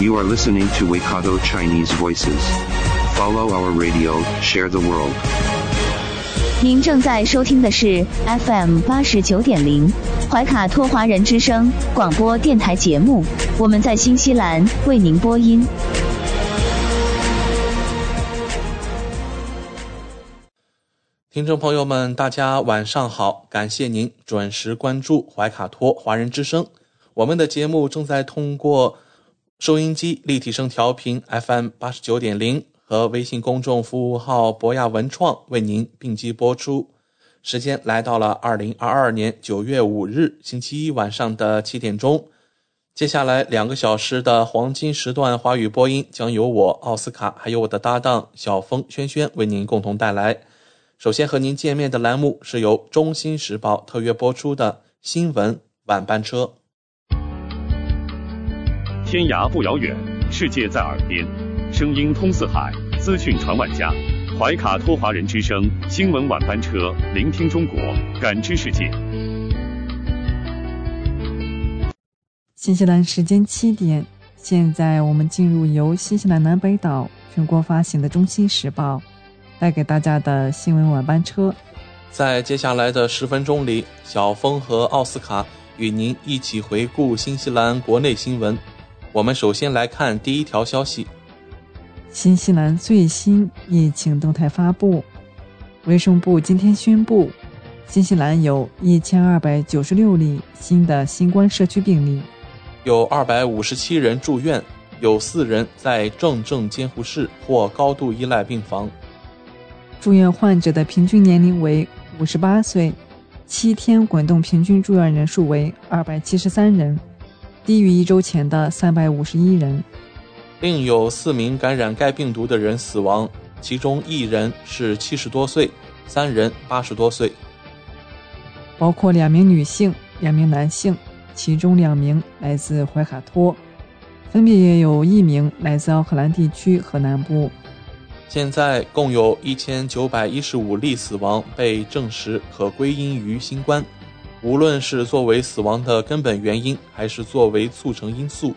You are listening to Waikato Chinese Voices. Follow our radio, share the world. 您正在收听的是 FM 八十九点零怀卡托华人之声广播电台节目，我们在新西兰为您播音。听众朋友们，大家晚上好！感谢您准时关注怀卡托华人之声。我们的节目正在通过收音机立体声调频 FM 八十九点零和微信公众服务号博雅文创为您并机播出。时间来到了二零二二年九月五日星期一晚上的七点钟。接下来两个小时的黄金时段华语播音将由我奥斯卡还有我的搭档小峰轩轩为您共同带来。首先和您见面的栏目是由《中新时报》特约播出的新闻晚班车。天涯不遥远，世界在耳边，声音通四海，资讯传万家。怀卡托华人之声新闻晚班车，聆听中国，感知世界。新西兰时间七点，现在我们进入由新西兰南北岛全国发行的《中新时报》带给大家的新闻晚班车。在接下来的十分钟里，小峰和奥斯卡与您一起回顾新西兰国内新闻。我们首先来看第一条消息：新西兰最新疫情动态发布，卫生部今天宣布，新西兰有一千二百九十六例新的新冠社区病例，有二百五十七人住院，有四人在重症监护室或高度依赖病房。住院患者的平均年龄为五十八岁，七天滚动平均住院人数为二百七十三人，低于一周前的三百五十一人。另有四名感染该病毒的人死亡，其中一人是七十多岁，三人八十多岁，包括两名女性、两名男性，其中两名来自怀卡托，分别也有一名来自奥克兰地区和南部。现在共有一千九百一十五例死亡被证实可归因于新冠，无论是作为死亡的根本原因，还是作为促成因素。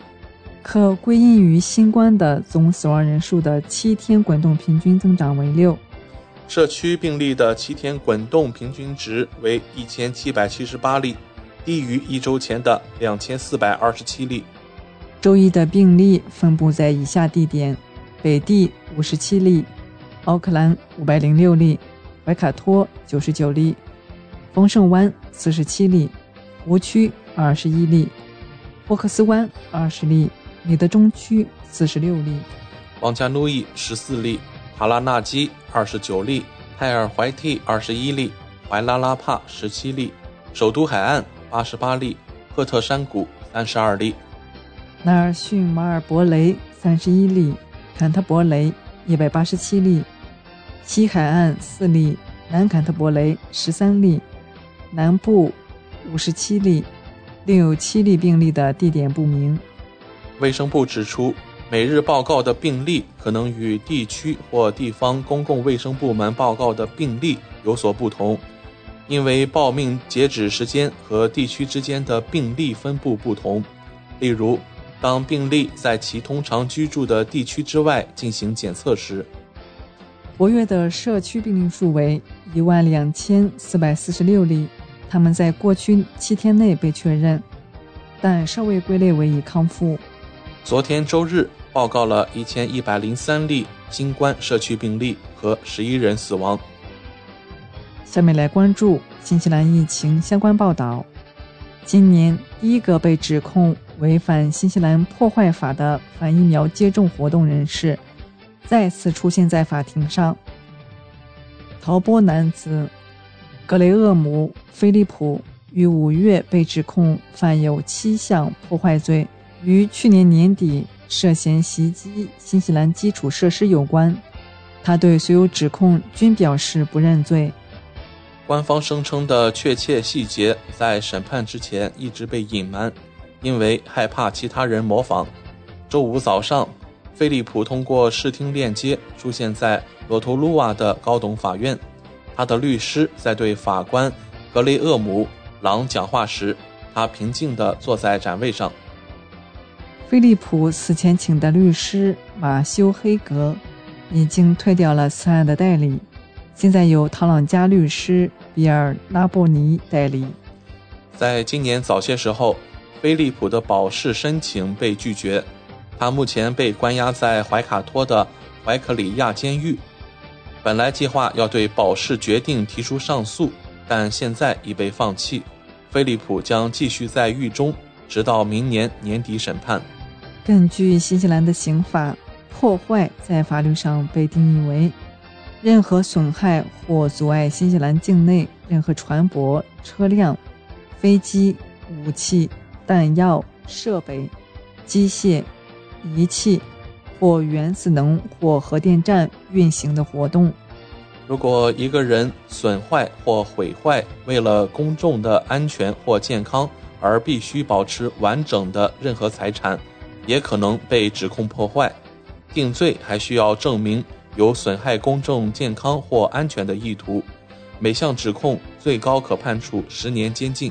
可归因于新冠的总死亡人数的七天滚动平均增长为六。社区病例的七天滚动平均值为一千七百七十八例，低于一周前的两千四百二十七例。周一的病例分布在以下地点：北地五十七例，奥克兰五百零六例，怀卡托九十九例，丰盛湾四十七例，湖区二十一例，霍克斯湾二十例，里德中区四十六例，王加努伊十四例，塔拉纳基二十九例，泰尔怀蒂二十一例，怀拉拉帕十七例，首都海岸八十八例，赫特山谷三十二例，纳尔逊马尔伯雷三十一例，坎特伯雷一百八十七例，西海岸四例，南坎特伯雷十三例，南部五十七例，另有七例病例的地点不明。卫生部指出，每日报告的病例可能与地区或地方公共卫生部门报告的病例有所不同，因为报命截止时间和地区之间的病例分布不同。例如，当病例在其通常居住的地区之外进行检测时，活跃的社区病例数为一万两千四百四十六例，他们在过去七天内被确认，但尚未归类为已康复。昨天周日报告了一千一百零三例新冠社区病例和十一人死亡。下面来关注新西兰疫情相关报道。今年第一个被指控违反新西兰破坏法的反疫苗接种活动人士，再次出现在法庭上。陶波男子格雷厄姆·菲利普于五月被指控犯有七项破坏罪，于去年年底涉嫌袭击新西兰基础设施有关。他对所有指控均表示不认罪。官方声称的确切细节在审判之前一直被隐瞒，因为害怕其他人模仿。周五早上，菲利普通过视听链接出现在罗图鲁瓦的高等法院。他的律师在对法官格雷厄姆·朗讲话时，他平静地坐在展位上。菲利普此前请的律师马修·黑格已经退掉了此案的代理。现在由唐朗加律师比尔拉布尼代理。在今年早些时候，菲利普的保释申请被拒绝，他目前被关押在怀卡托的怀克里亚监狱。本来计划要对保释决定提出上诉，但现在已被放弃。菲利普将继续在狱中，直到明年年底审判。根据新西兰的刑法，破坏在法律上被定义为。任何损害或阻碍新西兰境内任何船舶、车辆、飞机、武器、弹药、设备、机械、仪器或原子能或核电站运行的活动。如果一个人损坏或毁坏为了公众的安全或健康而必须保持完整的任何财产，也可能被指控破坏。定罪还需要证明。有损害公众健康或安全的意图，每项指控最高可判处十年监禁。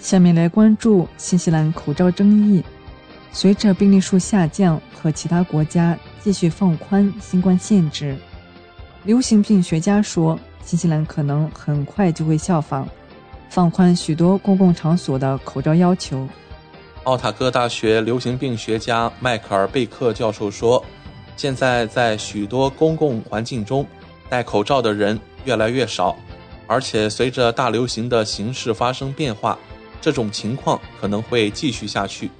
下面来关注新西兰口罩争议。随着病例数下降和其他国家继续放宽新冠限制，流行病学家说，新西兰可能很快就会效仿，放宽许多公共场所的口罩要求。奥塔哥大学流行病学家迈克尔·贝克教授说。现在在许多公共环境中，戴口罩的人越来越少，而且随着大流行的形势发生变化，这种情况可能会继续下去。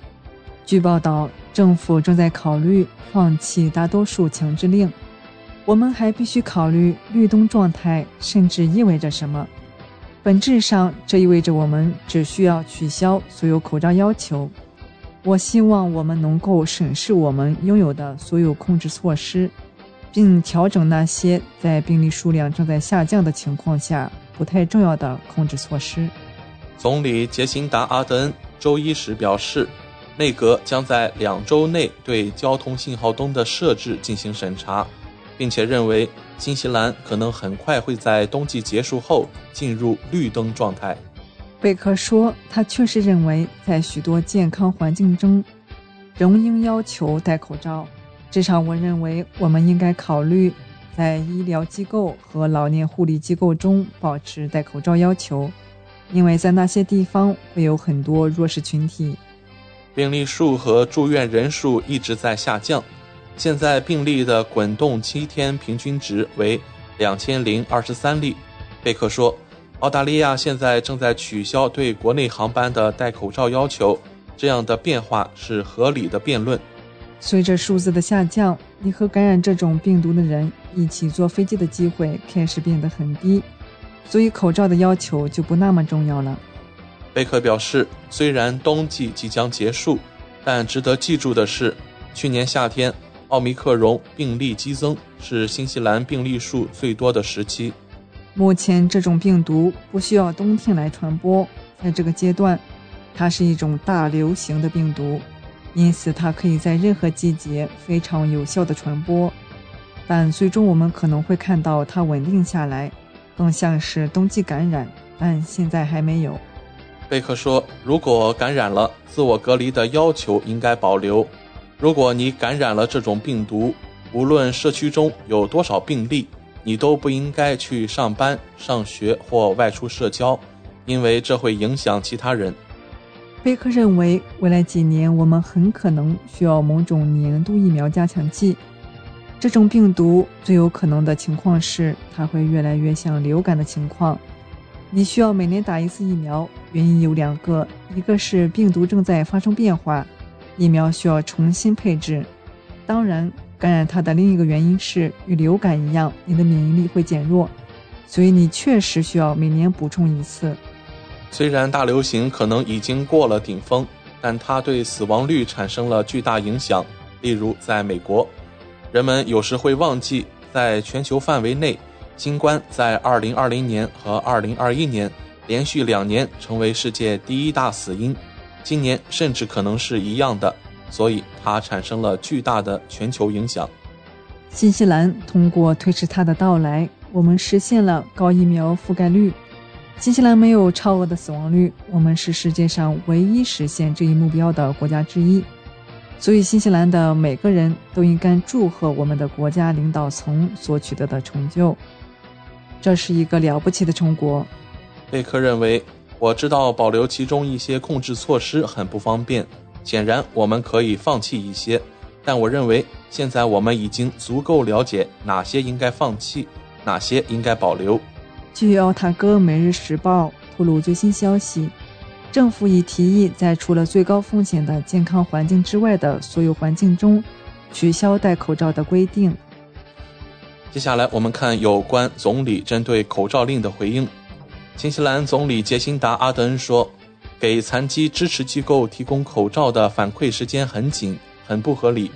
据报道，政府正在考虑放弃大多数强制令。我们还必须考虑绿灯状态甚至意味着什么。本质上，这意味着我们只需要取消所有口罩要求。我希望我们能够审视我们拥有的所有控制措施，并调整那些在病例数量正在下降的情况下不太重要的控制措施。总理杰辛达·阿德恩周一时表示，内阁将在两周内对交通信号灯的设置进行审查，并且认为新西兰可能很快会在冬季结束后进入绿灯状态。贝克说：“他确实认为，在许多健康环境中，仍应要求戴口罩。至少，我认为我们应该考虑在医疗机构和老年护理机构中保持戴口罩要求，因为在那些地方会有很多弱势群体。病例数和住院人数一直在下降，现在病例的滚动七天平均值为两千零二十三例。”贝克说。澳大利亚现在正在取消对国内航班的戴口罩要求，这样的变化是合理的辩论。随着数字的下降，你和感染这种病毒的人一起坐飞机的机会开始变得很低，所以口罩的要求就不那么重要了。贝克表示，虽然冬季即将结束，但值得记住的是，去年夏天奥密克戎病例激增是新西兰病例数最多的时期。目前，这种病毒不需要冬天来传播。在这个阶段，它是一种大流行的病毒，因此它可以在任何季节非常有效的传播。但最终我们可能会看到它稳定下来，更像是冬季感染，但现在还没有。贝克说：“如果感染了，自我隔离的要求应该保留。如果你感染了这种病毒，无论社区中有多少病例。”你都不应该去上班、上学或外出社交，因为这会影响其他人。贝克认为，未来几年我们很可能需要某种年度疫苗加强剂。这种病毒最有可能的情况是，它会越来越像流感的情况。你需要每年打一次疫苗，原因有两个：一个是病毒正在发生变化，疫苗需要重新配置；当然。感染它的另一个原因是，与流感一样，你的免疫力会减弱，所以你确实需要每年补充一次。虽然大流行可能已经过了顶峰，但它对死亡率产生了巨大影响。例如，在美国，人们有时会忘记，在全球范围内，新冠在2020年和2021年连续两年成为世界第一大死因，今年甚至可能是一样的，所以它产生了巨大的全球影响。新西兰通过推迟它的到来，我们实现了高疫苗覆盖率。新西兰没有超额的死亡率，我们是世界上唯一实现这一目标的国家之一。所以，新西兰的每个人都应该祝贺我们的国家领导层所取得的成就。这是一个了不起的成果。贝克认为，我知道保留其中一些控制措施很不方便，显然我们可以放弃一些。但我认为，现在我们已经足够了解哪些应该放弃，哪些应该保留。据奥塔哥每日时报透露最新消息，政府已提议在除了最高风险的健康环境之外的所有环境中，取消戴口罩的规定。接下来我们看有关总理针对口罩令的回应。新西兰总理杰辛达·阿德恩说：“给残疾支持机构提供口罩的反馈时间很紧，很不合理。”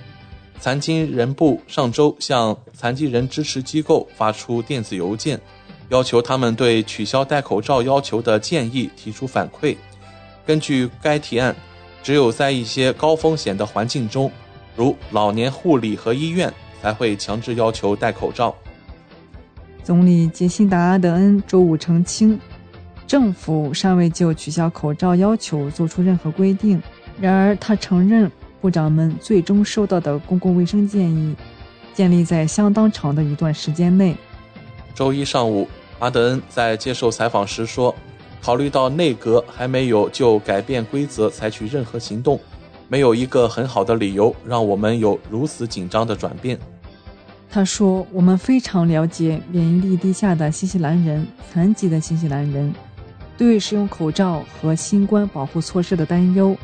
残疾人部上周向残疾人支持机构发出电子邮件。要求他们对取消戴口罩要求的建议提出反馈。根据该提案，只有在一些高风险的环境中，如老年护理和医院，才会强制要求戴口罩。总理杰辛达·阿德恩周五澄清，政府尚未就取消口罩要求做出任何规定。然而，他承认部长们最终收到的公共卫生建议建立在相当长的一段时间内。周一上午。阿德恩在接受采访时说：“考虑到内阁还没有就改变规则采取任何行动，没有一个很好的理由让我们有如此紧张的转变。”他说：“我们非常了解免疫力低下的新西兰人、残疾的新西兰人对使用口罩和新冠保护措施的担忧。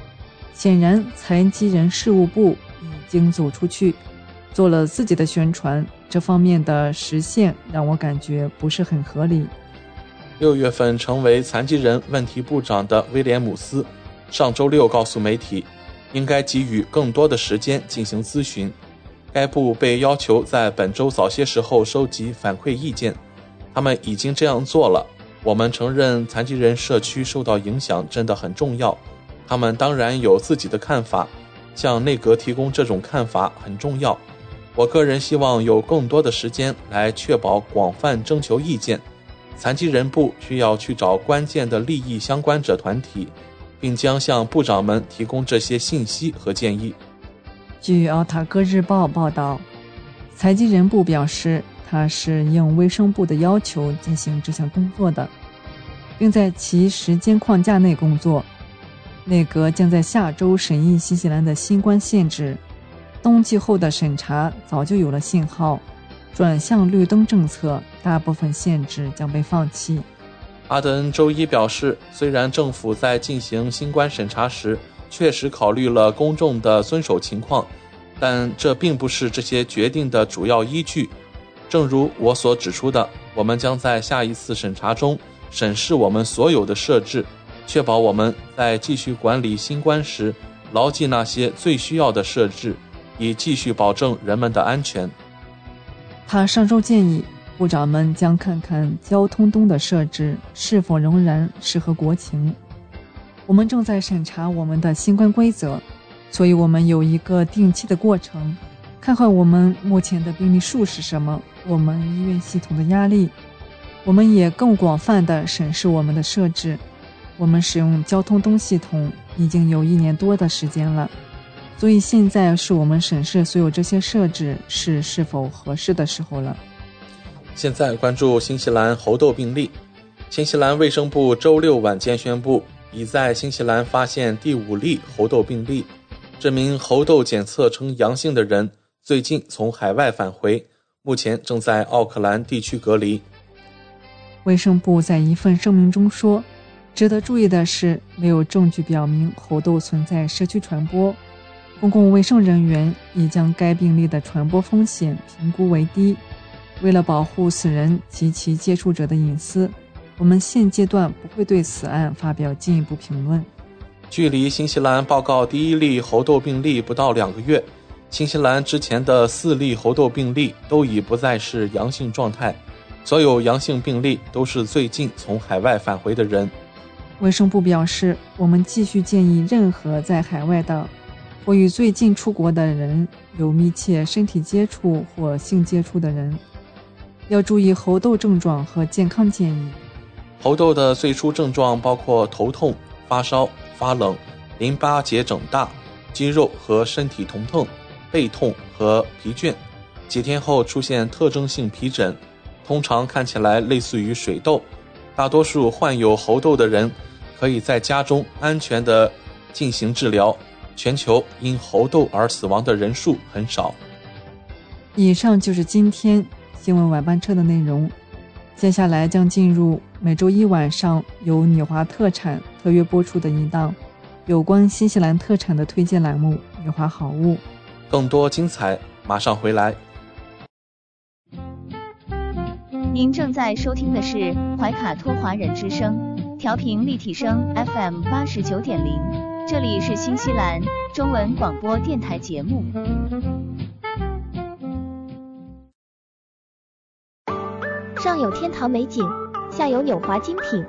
显然，残疾人事务部已经走出去，做了自己的宣传。”这方面的实现让我感觉不是很合理。六月份成为残疾人问题部长的威廉姆斯上周六告诉媒体，应该给予更多的时间进行咨询。该部被要求在本周早些时候收集反馈意见，他们已经这样做了。我们承认残疾人社区受到影响真的很重要，他们当然有自己的看法，向内阁提供这种看法很重要。我个人希望有更多的时间来确保广泛征求意见。残疾人部需要去找关键的利益相关者团体，并将向部长们提供这些信息和建议。据奥塔哥日报报道，残疾人部表示，他是应卫生部的要求进行这项工作的，并在其时间框架内工作。内阁将在下周审议新西兰的新冠限制。冬季后的审查早就有了信号，转向绿灯政策，大部分限制将被放弃。阿德恩周一表示，虽然政府在进行新冠审查时确实考虑了公众的遵守情况，但这并不是这些决定的主要依据。正如我所指出的，我们将在下一次审查中审视我们所有的设置，确保我们在继续管理新冠时牢记那些最需要的设置。以继续保证人们的安全。他上周建议部长们将看看交通灯的设置是否仍然适合国情。我们正在审查我们的新冠规则，所以我们有一个定期的过程，看看我们目前的病例数是什么，我们医院系统的压力。我们也更广泛的审视我们的设置。我们使用交通灯系统已经有一年多的时间了。所以现在是我们审视所有这些设置是是否合适的时候了。现在关注新西兰猴痘病例。新西兰卫生部周六晚间宣布，已在新西兰发现第五例猴痘病例。这名猴痘检测呈阳性的人最近从海外返回，目前正在奥克兰地区隔离。卫生部在一份声明中说：“值得注意的是，没有证据表明猴痘存在社区传播。”公共卫生人员已将该病例的传播风险评估为低。为了保护死人及其接触者的隐私，我们现阶段不会对此案发表进一步评论。距离新西兰报告第一例猴痘病例不到两个月，新西兰之前的四例猴痘病例都已不再是阳性状态，所有阳性病例都是最近从海外返回的人。卫生部表示，我们继续建议任何在海外的或与最近出国的人有密切身体接触或性接触的人，要注意猴痘症状和健康建议。猴痘的最初症状包括头痛、发烧。发冷、淋巴结肿大、肌肉和身体疼痛、背痛和疲倦，几天后出现特征性皮疹，通常看起来类似于水痘。大多数患有猴痘的人可以在家中安全地进行治疗。全球因猴痘而死亡的人数很少。以上就是今天新闻晚班车的内容，接下来将进入每周一晚上由纽华特产。特约播出的一档有关新西兰特产的推荐栏目《女华好物》，更多精彩马上回来。您正在收听的是怀卡托华人之声，调频立体声 FM 八十九点零，这里是新西兰中文广播电台节目。上有天堂美景，下有纽华精品，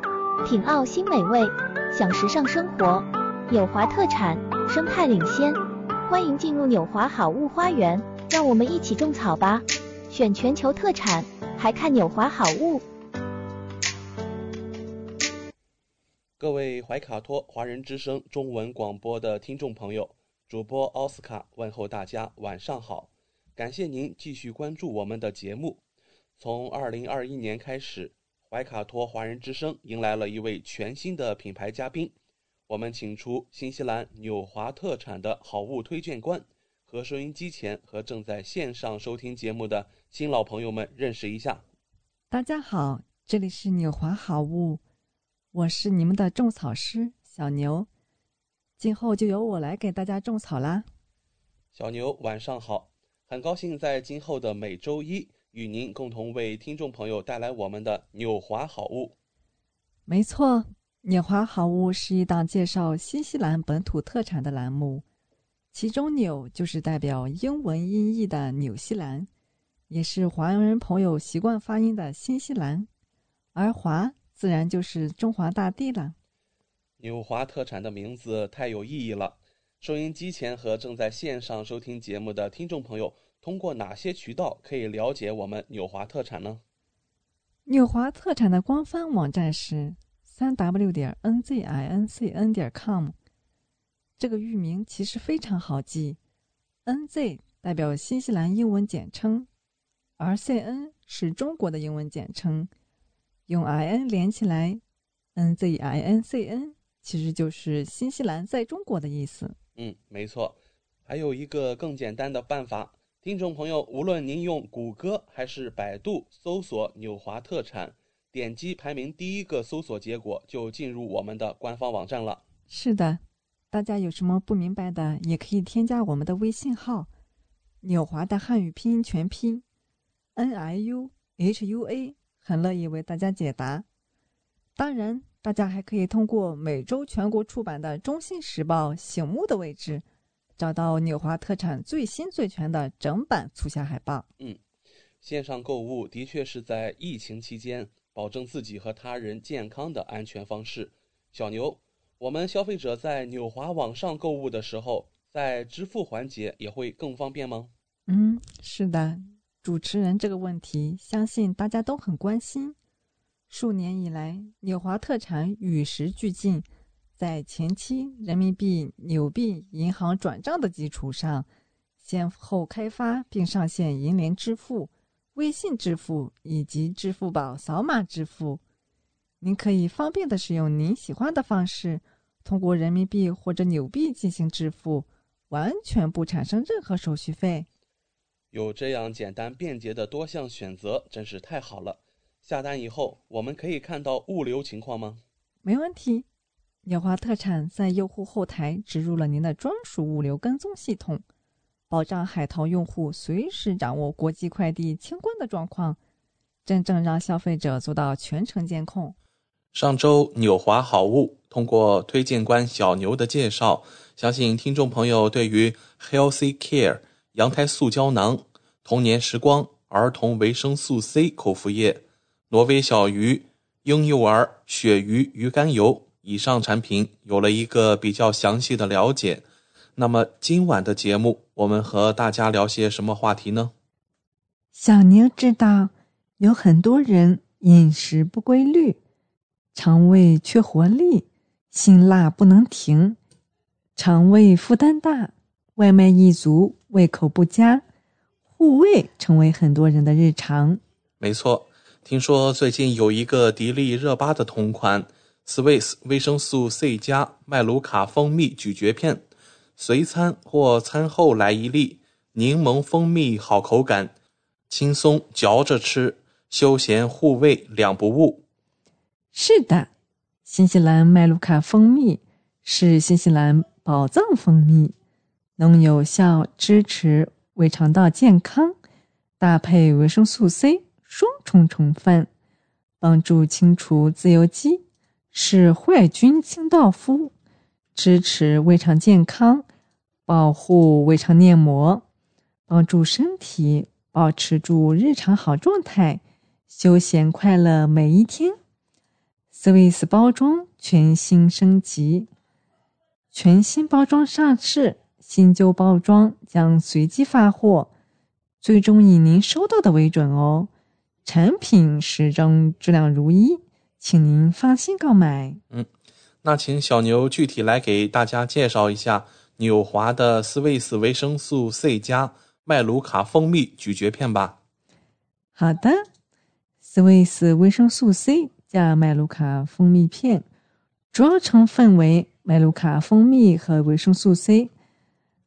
品澳新美味。享时尚生活，纽华特产，生态领先，欢迎进入纽华好物花园，让我们一起种草吧！选全球特产，还看纽华好物。各位怀卡托华人之声中文广播的听众朋友，主播奥斯卡问候大家晚上好，感谢您继续关注我们的节目。从二零二一年开始。怀卡托华人之声迎来了一位全新的品牌嘉宾，我们请出新西兰纽华特产的好物推荐官，和收音机前和正在线上收听节目的新老朋友们认识一下。大家好，这里是纽华好物，我是你们的种草师小牛，今后就由我来给大家种草啦。小牛晚上好，很高兴在今后的每周一。与您共同为听众朋友带来我们的纽华好物。没错，纽华好物是一档介绍新西兰本土特产的栏目，其中“纽”就是代表英文音译的纽西兰，也是华人朋友习惯发音的新西兰，而“华”自然就是中华大地了。纽华特产的名字太有意义了，收音机前和正在线上收听节目的听众朋友。通过哪些渠道可以了解我们纽华特产呢？纽华特产的官方网站是三 w 点 n z i n c n 点 com。这个域名其实非常好记，n z 代表新西兰英文简称，而 c n 是中国的英文简称，用 i n 连起来，n z i n c n 其实就是新西兰在中国的意思。嗯，没错。还有一个更简单的办法。听众朋友，无论您用谷歌还是百度搜索“纽华特产”，点击排名第一个搜索结果，就进入我们的官方网站了。是的，大家有什么不明白的，也可以添加我们的微信号“纽华”的汉语拼音全拼 “n i u h u a”，很乐意为大家解答。当然，大家还可以通过每周全国出版的《中新时报》醒目的位置。找到纽华特产最新最全的整版促销海报。嗯，线上购物的确是在疫情期间保证自己和他人健康的安全方式。小牛，我们消费者在纽华网上购物的时候，在支付环节也会更方便吗？嗯，是的，主持人这个问题，相信大家都很关心。数年以来，纽华特产与时俱进。在前期人民币纽币银行转账的基础上，先后开发并上线银联支付、微信支付以及支付宝扫码支付。您可以方便的使用您喜欢的方式，通过人民币或者纽币进行支付，完全不产生任何手续费。有这样简单便捷的多项选择，真是太好了。下单以后，我们可以看到物流情况吗？没问题。纽华特产在用户后台植入了您的专属物流跟踪系统，保障海淘用户随时掌握国际快递清关的状况，真正让消费者做到全程监控。上周纽华好物通过推荐官小牛的介绍，相信听众朋友对于 Healthy Care 羊胎素胶囊、童年时光儿童维生素 C 口服液、挪威小鱼婴幼儿鳕鱼鱼肝油以上产品有了一个比较详细的了解。那么今晚的节目，我们和大家聊些什么话题呢？小牛知道有很多人饮食不规律，肠胃缺活力，辛辣不能停，肠胃负担大，外卖一族，胃口不佳，护胃成为很多人的日常。没错，听说最近有一个迪丽热巴的同款 Swiss 维生素 C 加麦卢卡蜂蜜咀嚼片。随餐或餐后来一粒，柠檬蜂蜜好口感，轻松嚼着吃，休闲护胃两不误。是的，新西兰麦卢卡蜂蜜是新西兰宝藏蜂蜜，能有效支持胃肠道健康，搭配维生素 C 双重成分，帮助清除自由基，是坏菌清道夫。支持胃肠健康，保护胃肠黏膜，帮助身体保持住日常好状态，休闲快乐每一天。Swiss 包装全新升级，全新包装上市，新旧包装将随机发货，最终以您收到的为准哦。产品始终质量如一，请您放心购买。嗯。那请小牛具体来给大家介绍一下纽华的斯维斯维生素 C 加麦卢卡蜂蜜咀嚼片吧。好的，斯维斯维生素 C 加麦卢卡蜂蜜片，主要成分为麦卢卡蜂蜜和维生素 C。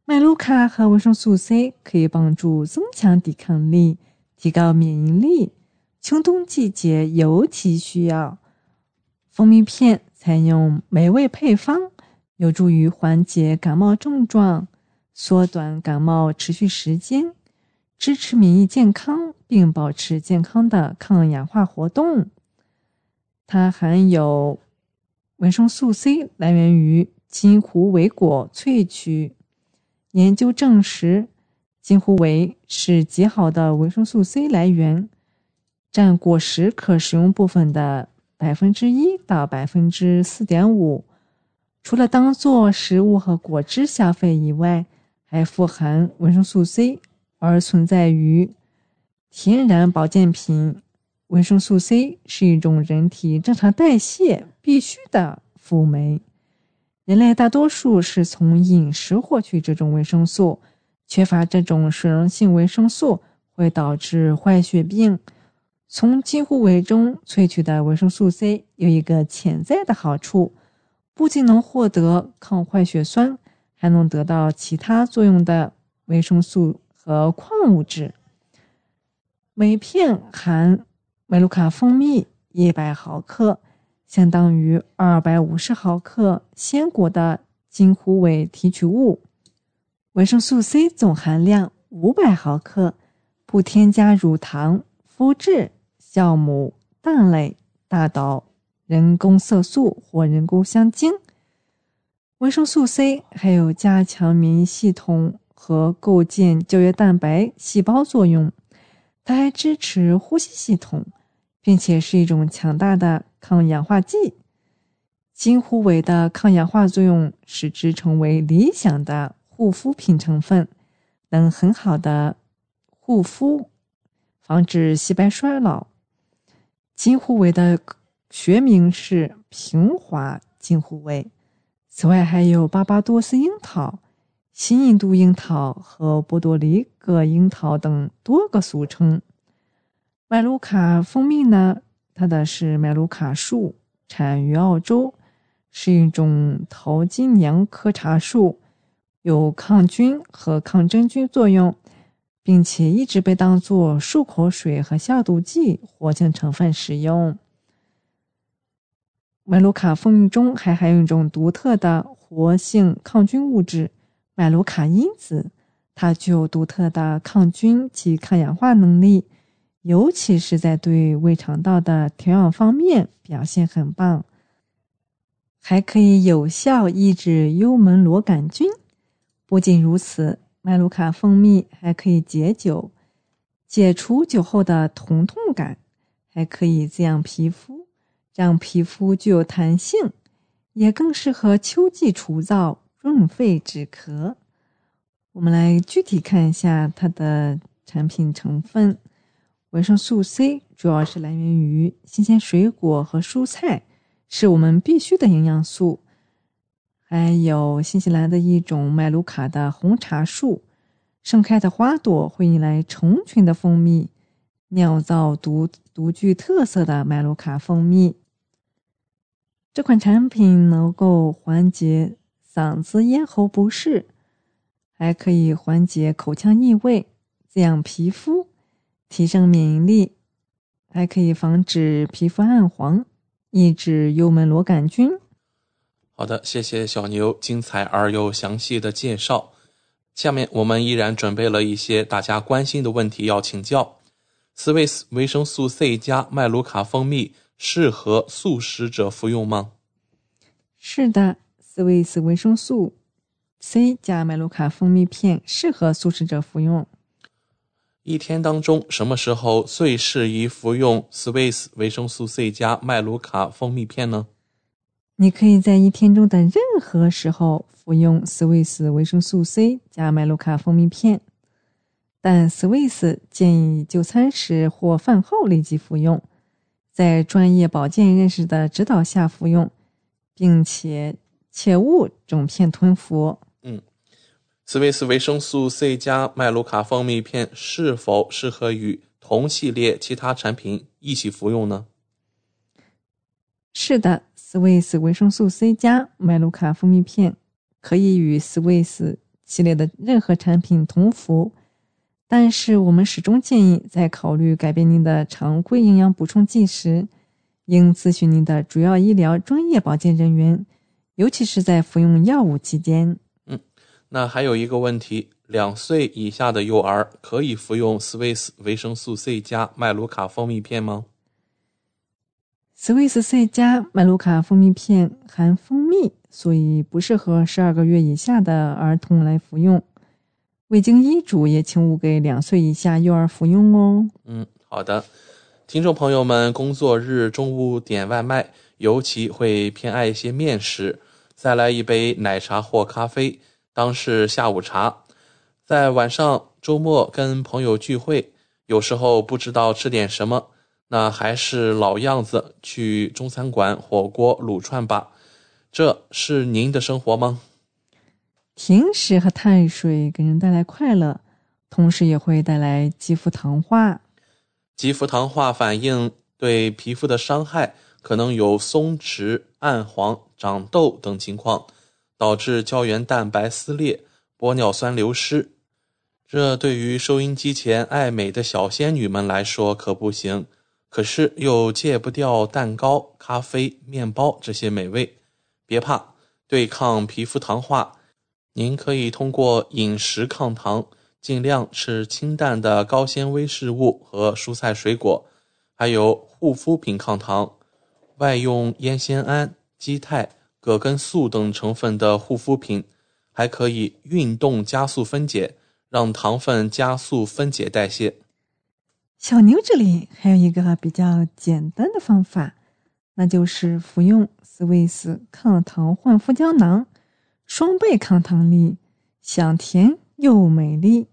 麦卢卡和维生素 C 可以帮助增强抵抗力，提高免疫力，秋冬季节尤其需要。蜂蜜片采用美味配方，有助于缓解感冒症状，缩短感冒持续时间，支持免疫健康，并保持健康的抗氧化活动。它含有维生素 C，来源于金湖维果萃取。研究证实，金湖维是极好的维生素 C 来源，占果实可食用部分的。百分之一到百分之四点五，除了当做食物和果汁消费以外，还富含维生素 C，而存在于天然保健品。维生素 C 是一种人体正常代谢必须的辅酶，人类大多数是从饮食获取这种维生素，缺乏这种水溶性维生素会导致坏血病。从金湖苇中萃取的维生素 C 有一个潜在的好处，不仅能获得抗坏血酸，还能得到其他作用的维生素和矿物质。每片含梅卢卡蜂蜜一百毫克，相当于二百五十毫克鲜果的金虎尾提取物。维生素 C 总含量五百毫克，不添加乳糖、麸质。酵母、蛋类、大豆、人工色素或人工香精。维生素 C 还有加强免疫系统和构建胶原蛋白细胞作用，它还支持呼吸系统，并且是一种强大的抗氧化剂。金虎尾的抗氧化作用使之成为理想的护肤品成分，能很好的护肤，防止细胞衰老。金虎尾的学名是平滑金护卫。此外，还有巴巴多斯樱桃、新印度樱桃和波多黎各樱桃等多个俗称。麦卢卡蜂蜜呢？它的是麦卢卡树，产于澳洲，是一种桃金娘科茶树，有抗菌和抗真菌作用。并且一直被当作漱口水和消毒剂活性成分使用。麦卢卡蜂蜜中还含有一种独特的活性抗菌物质——麦卢卡因子，它具有独特的抗菌及抗氧化能力，尤其是在对胃肠道的调养方面表现很棒，还可以有效抑制幽门螺杆菌。不仅如此，麦卢卡蜂蜜还可以解酒，解除酒后的疼痛感，还可以滋养皮肤，让皮肤具有弹性，也更适合秋季除燥、润肺止咳。我们来具体看一下它的产品成分。维生素 C 主要是来源于新鲜水果和蔬菜，是我们必须的营养素。还有新西兰的一种麦卢卡的红茶树，盛开的花朵会引来成群的蜂蜜，酿造独独具特色的麦卢卡蜂蜜。这款产品能够缓解嗓子咽喉不适，还可以缓解口腔异味，滋养皮肤。提升免疫力，还可以防止皮肤暗黄，抑制幽门螺杆菌。好的，谢谢小牛精彩而又详细的介绍。下面我们依然准备了一些大家关心的问题要请教。Swiss 维生素 C 加麦卢卡蜂蜜适合素食者服用吗？是的，Swiss 维生素 C 加麦卢卡蜂蜜片适合素食者服用。一天当中，什么时候最适宜服用 Swiss 维生素 C 加麦卢卡蜂蜜片呢？你可以在一天中的任何时候服用 Swiss 维生素 C 加麦卢卡蜂蜜片，但 Swiss 建议就餐时或饭后立即服用，在专业保健认识的指导下服用，并且切勿整片吞服。嗯，斯维斯维生素 C 加麦卢卡蜂蜜片是否适合与同系列其他产品一起服用呢？是的，斯维斯维生素 C 加麦卢卡蜂蜜片可以与斯维斯系列的任何产品同服，但是我们始终建议在考虑改变您的常规营养补充剂时，应咨询您的主要医疗专业保健人员，尤其是在服用药物期间。嗯那还有一个问题，两岁以下的幼儿可以服用 Swiss 维生素 C 加麦卢卡蜂蜜片吗？Swiss C 加麦卢卡蜂蜜片含蜂蜜，所以不适合十二个月以下的儿童来服用。未经医嘱，也请勿给两岁以下幼儿服用哦。嗯，好的。听众朋友们，工作日中午点外卖，尤其会偏爱一些面食，再来一杯奶茶或咖啡。当是下午茶，在晚上周末跟朋友聚会，有时候不知道吃点什么，那还是老样子，去中餐馆火锅卤串吧。这是您的生活吗？甜食和碳水给人带来快乐，同时也会带来肌肤糖化。肌肤糖化反应对皮肤的伤害，可能有松弛、暗黄、长痘等情况。导致胶原蛋白撕裂、玻尿酸流失，这对于收音机前爱美的小仙女们来说可不行。可是又戒不掉蛋糕、咖啡、面包这些美味。别怕，对抗皮肤糖化，您可以通过饮食抗糖，尽量吃清淡的高纤维食物和蔬菜水果，还有护肤品抗糖，外用烟酰胺、肌肽。葛根素等成分的护肤品，还可以运动加速分解，让糖分加速分解代谢。小牛这里还有一个比较简单的方法，那就是服用斯维斯抗糖焕肤胶囊，双倍抗糖力，香甜又美丽。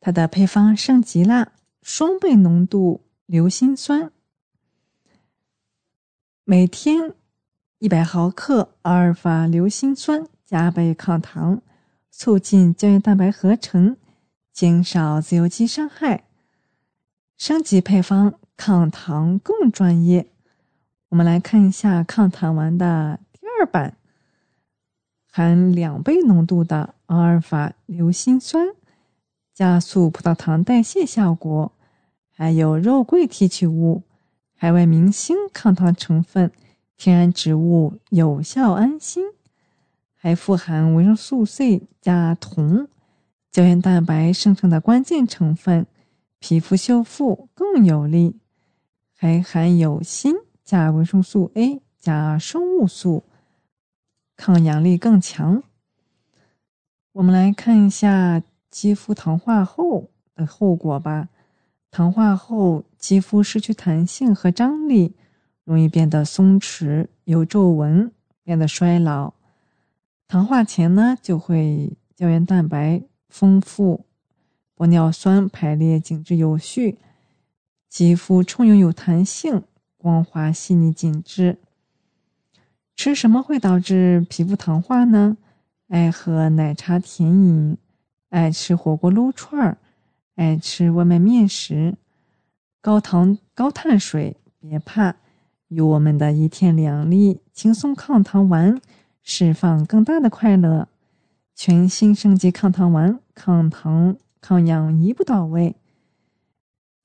它的配方升级了，双倍浓度硫辛酸，每天。一百毫克阿尔法硫辛酸加倍抗糖，促进胶原蛋白合成，减少自由基伤害。升级配方，抗糖更专业。我们来看一下抗糖丸的第二版，含两倍浓度的阿尔法硫辛酸，加速葡萄糖代谢效果，还有肉桂提取物、海外明星抗糖成分。天然植物有效安心，还富含维生素 C 加铜，胶原蛋白生成的关键成分，皮肤修复更有力，还含有锌加维生素 A 加生物素，抗氧力更强。我们来看一下肌肤糖化后的后果吧。糖化后，肌肤失去弹性和张力，容易变得松弛、有皱纹，变得衰老。糖化前呢，就会胶原蛋白丰富。玻尿酸排列紧致有序，肌肤充盈有弹性，光滑细腻紧致。吃什么会导致皮肤糖化呢？爱喝奶茶甜饮，爱吃火锅撸串儿，爱吃外卖面食，高糖高碳水，别怕，有我们的一天两粒轻松抗糖丸，释放更大的快乐。全新升级抗糖丸，抗糖。抗氧一步到位，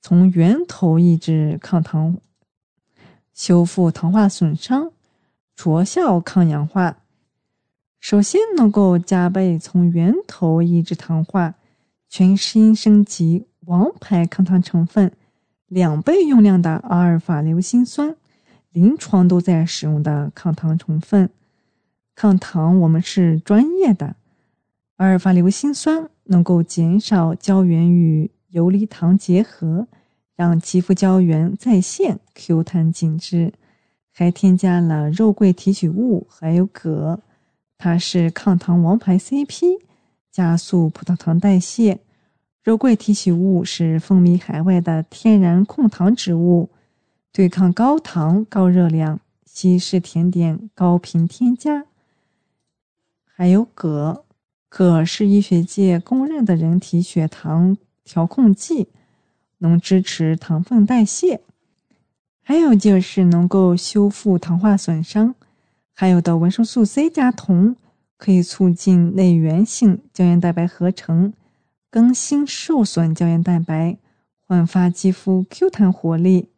从源头抑制抗糖，修复糖化损伤，着效抗氧化。首先能够加倍从源头抑制糖化，全新升级王牌抗糖成分，两倍用量的阿尔法硫辛酸，临床都在使用的抗糖成分。抗糖我们是专业的，阿尔法硫辛酸。能够减少胶原与游离糖结合，让肌肤胶原再现 Q 弹紧致，还添加了肉桂提取物，还有铬，它是抗糖王牌 CP，加速葡萄糖代谢。肉桂提取物是风靡海外的天然控糖植物，对抗高糖高热量西式甜点高频添加，还有铬。铬是医学界公认的人体血糖调控剂，能支持糖分代谢，还有就是能够修复糖化损伤。还有的维生素 C 加铜可以促进内源性胶原蛋白合成，更新受损胶原蛋白，焕发肌肤 Q 弹活力。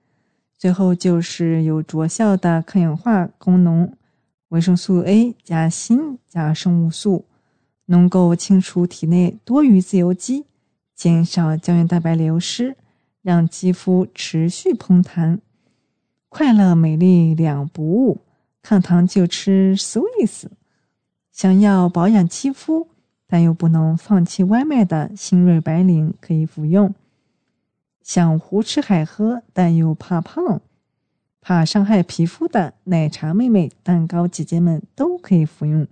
最后就是有着效的抗氧化功能，维生素 A 加锌加生物素。能够清除体内多余自由基，减少胶原蛋白流失，让肌肤持续嘭弹。快乐美丽两不误，抗糖就吃 Swiss。想要保养肌肤，但又不能放弃外卖的新锐白领可以服用。想胡吃海喝，但又怕胖、怕伤害皮肤的奶茶妹妹、蛋糕姐姐们都可以服用。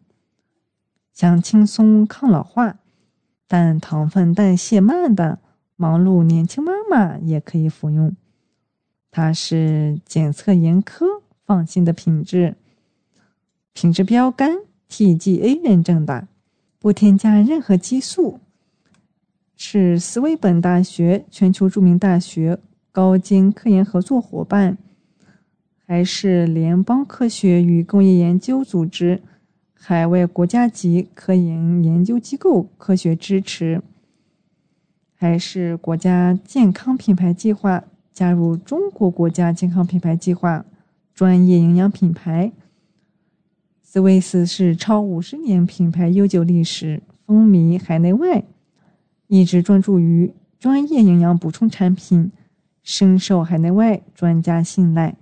想轻松抗老化，但糖分代谢慢的忙碌年轻妈妈也可以服用。它是检测严苛、放心的品质，品质标杆 TGA 认证的，不添加任何激素，是斯威本大学全球著名大学高精科研合作伙伴，还是联邦科学与工业研究组织。海外国家级科研研究机构科学支持，还是国家健康品牌计划加入中国国家健康品牌计划专业营养品牌。斯威斯是超五十年品牌悠久历史，风靡海内外，一直专注于专业营养补充产品，深受海内外专家信赖。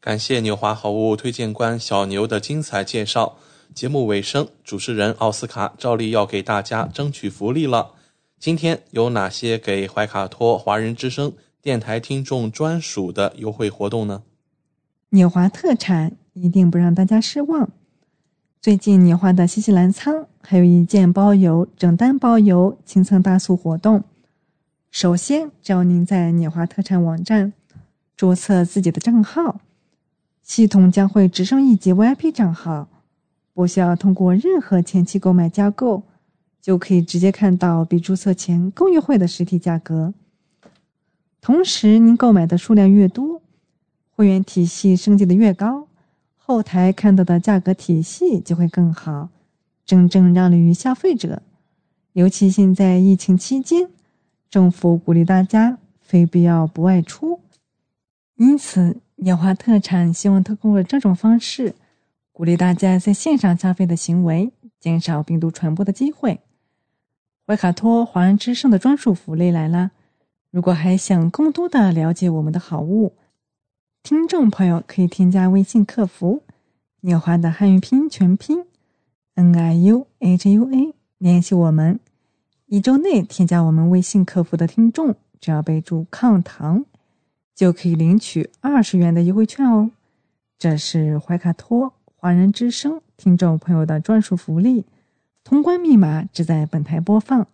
感谢纽华好物推荐官小牛的精彩介绍。节目尾声，主持人奥斯卡照例要给大家争取福利了。今天有哪些给怀卡托华人之声电台听众专属的优惠活动呢？纽华特产一定不让大家失望。最近纽华的新西兰仓还有一件包邮、整单包邮清仓大促活动。首先，只要您在纽华特产网站注册自己的账号。系统将会直升一级 VIP 账号，不需要通过任何前期购买加购，就可以直接看到比注册前更优惠的实体价格。同时，您购买的数量越多，会员体系升级的越高，后台看到的价格体系就会更好，真正让利于消费者。尤其现在疫情期间，政府鼓励大家非必要不外出，因此。鸟华特产希望通过这种方式，鼓励大家在线上消费的行为，减少病毒传播的机会。维卡托华人之声的专属福利来了！如果还想更多的了解我们的好物，听众朋友可以添加微信客服“纽华的汉语拼音全拼 N I U H U A” 联系我们。一周内添加我们微信客服的听众，只要备注“抗糖”，就可以领取二十元的优惠券哦。这是怀卡托华人之声听众朋友的专属福利，通关密码只在本台播放，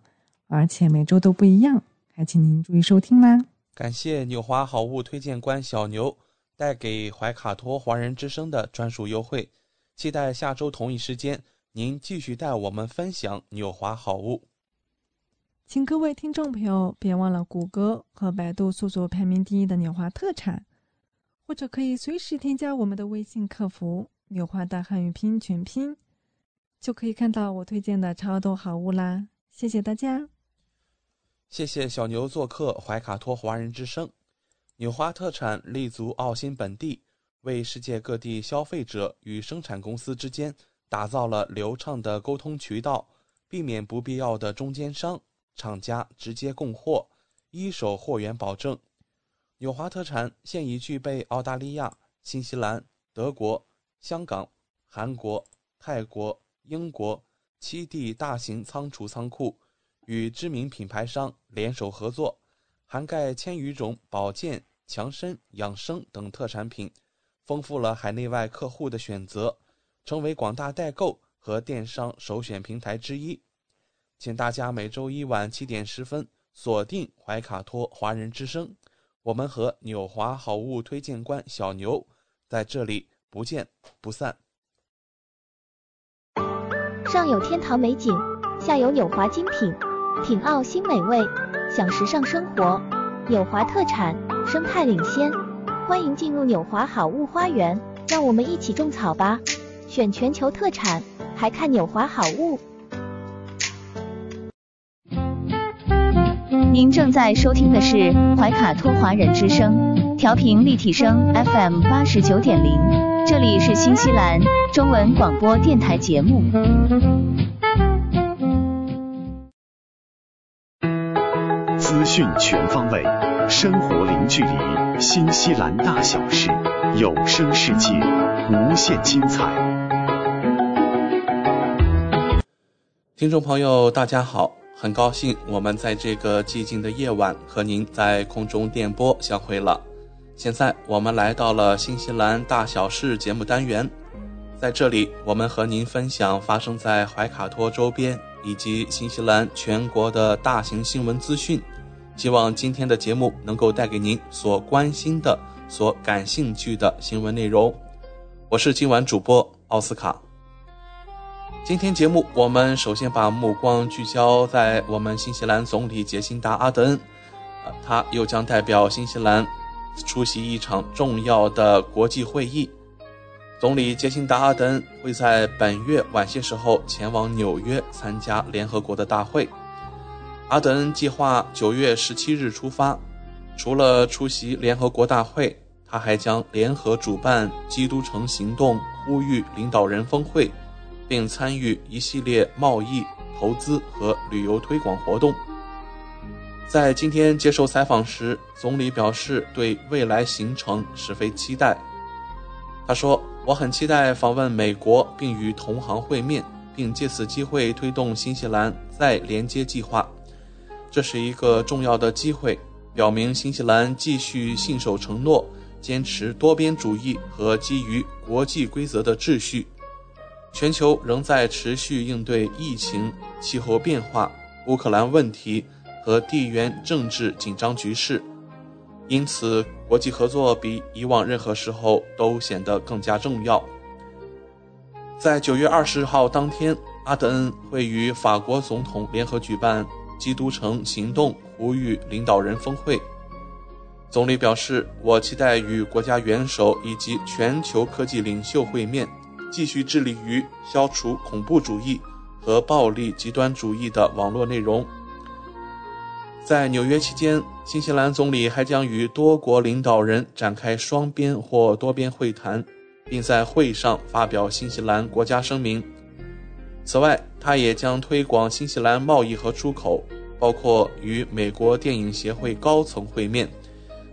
而且每周都不一样，还请您注意收听啦。感谢纽华好物推荐官小牛带给怀卡托华人之声的专属优惠，期待下周同一时间您继续带我们分享纽华好物。请各位听众朋友别忘了谷歌和百度搜索排名第一的纽华特产，或者可以随时添加我们的微信客服“纽华大汉语拼音全拼”，就可以看到我推荐的超多好物啦！谢谢大家。谢谢小牛做客怀卡托华人之声。纽华特产立足澳新本地，为世界各地消费者与生产公司之间打造了流畅的沟通渠道，避免不必要的中间商。厂家直接供货，一手货源保证。纽华特产现已具备澳大利亚、新西兰、德国、香港、韩国、泰国、英国七地大型仓储仓库，与知名品牌商联手合作，涵盖千余种保健、强身、养生等特产品，丰富了海内外客户的选择，成为广大代购和电商首选平台之一。请大家每周一晚七点十分锁定怀卡托华人之声，我们和纽华好物推荐官小牛在这里不见不散。上有天堂美景，下有纽华精品，品澳新美味，享时尚生活。纽华特产，生态领先，欢迎进入纽华好物花园，让我们一起种草吧！选全球特产，还看纽华好物。您正在收听的是怀卡托华人之声，调频立体声 FM 八十九点零，这里是新西兰中文广播电台节目。讯全方位，生活零距离，新西兰大小事，有声世界，无限精彩。听众朋友，大家好。很高兴我们在这个寂静的夜晚和您在空中电波相会了。现在我们来到了新西兰大小事节目单元，在这里我们和您分享发生在怀卡托周边以及新西兰全国的大型新闻资讯。希望今天的节目能够带给您所关心的、所感兴趣的新闻内容。我是今晚主播奥斯卡。今天节目，我们首先把目光聚焦在我们新西兰总理杰辛达·阿德恩，呃，他又将代表新西兰出席一场重要的国际会议。总理杰辛达·阿德恩会在本月晚些时候前往纽约参加联合国的大会。阿德恩计划九月十七日出发，除了出席联合国大会，他还将联合主办“基督城行动”呼吁领导人峰会。并参与一系列贸易、投资和旅游推广活动。在今天接受采访时，总理表示对未来行程十分期待。他说：“我很期待访问美国，并与同行会面，并借此机会推动新西兰再连接计划。这是一个重要的机会，表明新西兰继续信守承诺，坚持多边主义和基于国际规则的秩序。”全球仍在持续应对疫情、气候变化、乌克兰问题和地缘政治紧张局势，因此国际合作比以往任何时候都显得更加重要。在九月二十号当天，阿德恩会与法国总统联合举办“基督城行动”呼吁领导人峰会。总理表示：“我期待与国家元首以及全球科技领袖会面。”继续致力于消除恐怖主义和暴力极端主义的网络内容。在纽约期间，新西兰总理还将与多国领导人展开双边或多边会谈，并在会上发表新西兰国家声明。此外，他也将推广新西兰贸易和出口，包括与美国电影协会高层会面，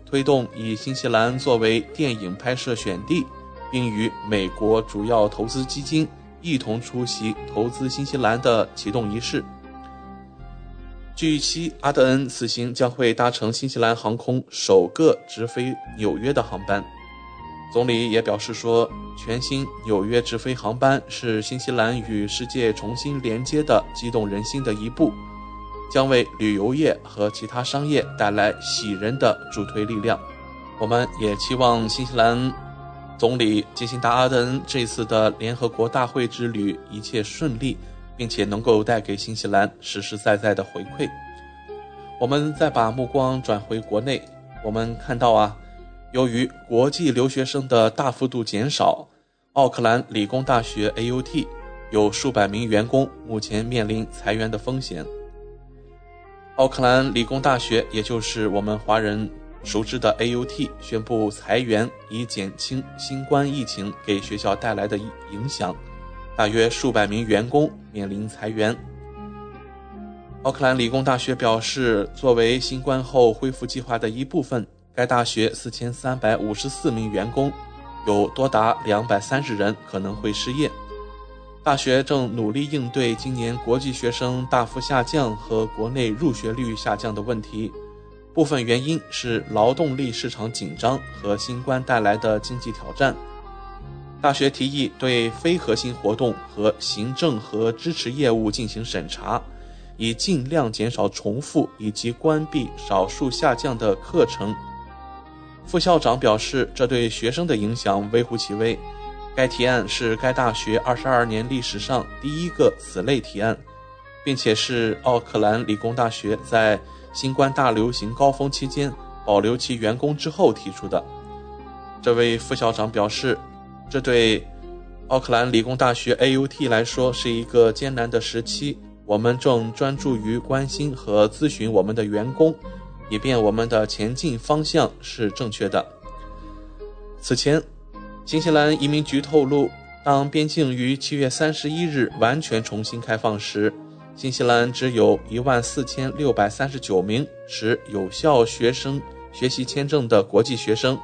推动以新西兰作为电影拍摄选地，并与美国主要投资基金一同出席投资新西兰的启动仪式。据悉，阿德恩此行将会搭乘新西兰航空首个直飞纽约的航班。总理也表示说，全新纽约直飞航班是新西兰与世界重新连接的激动人心的一步。将为旅游业和其他商业带来喜人的助推力量。我们也期望新西兰总理杰辛达·阿德恩这次的联合国大会之旅一切顺利，并且能够带给新西兰实实在在的回馈。我们再把目光转回国内，我们看到啊，由于国际留学生的大幅度减少，奥克兰理工大学 AUT 有数百名员工目前面临裁员的风险。奥克兰理工大学，也就是我们华人熟知的 AUT，宣布裁员，以减轻新冠疫情给学校带来的影响。大约数百名员工面临裁员。奥克兰理工大学表示，作为新冠后恢复计划的一部分，该大学四千三百五十四名员工，有多达两百三十人可能会失业。大学正努力应对今年国际学生大幅下降和国内入学率下降的问题，部分原因是劳动力市场紧张和新冠带来的经济挑战。大学提议对非核心活动和行政和支持业务进行审查，以尽量减少重复以及关闭少数下降的课程。副校长表示，这对学生的影响微乎其微。该提案是该大学二十二年历史上第一个此类提案，并且是奥克兰理工大学在新冠大流行高峰期间保留其员工之后提出的。这位副校长表示，这对奥克兰理工大学 AUT 来说是一个艰难的时期。我们正专注于关心和咨询我们的员工，以便我们的前进方向是正确的。此前。新西兰移民局透露，当边境于七月三十一日完全重新开放时，新西兰只有一万四千六百三十九名持有效学生学习签证的国际学生。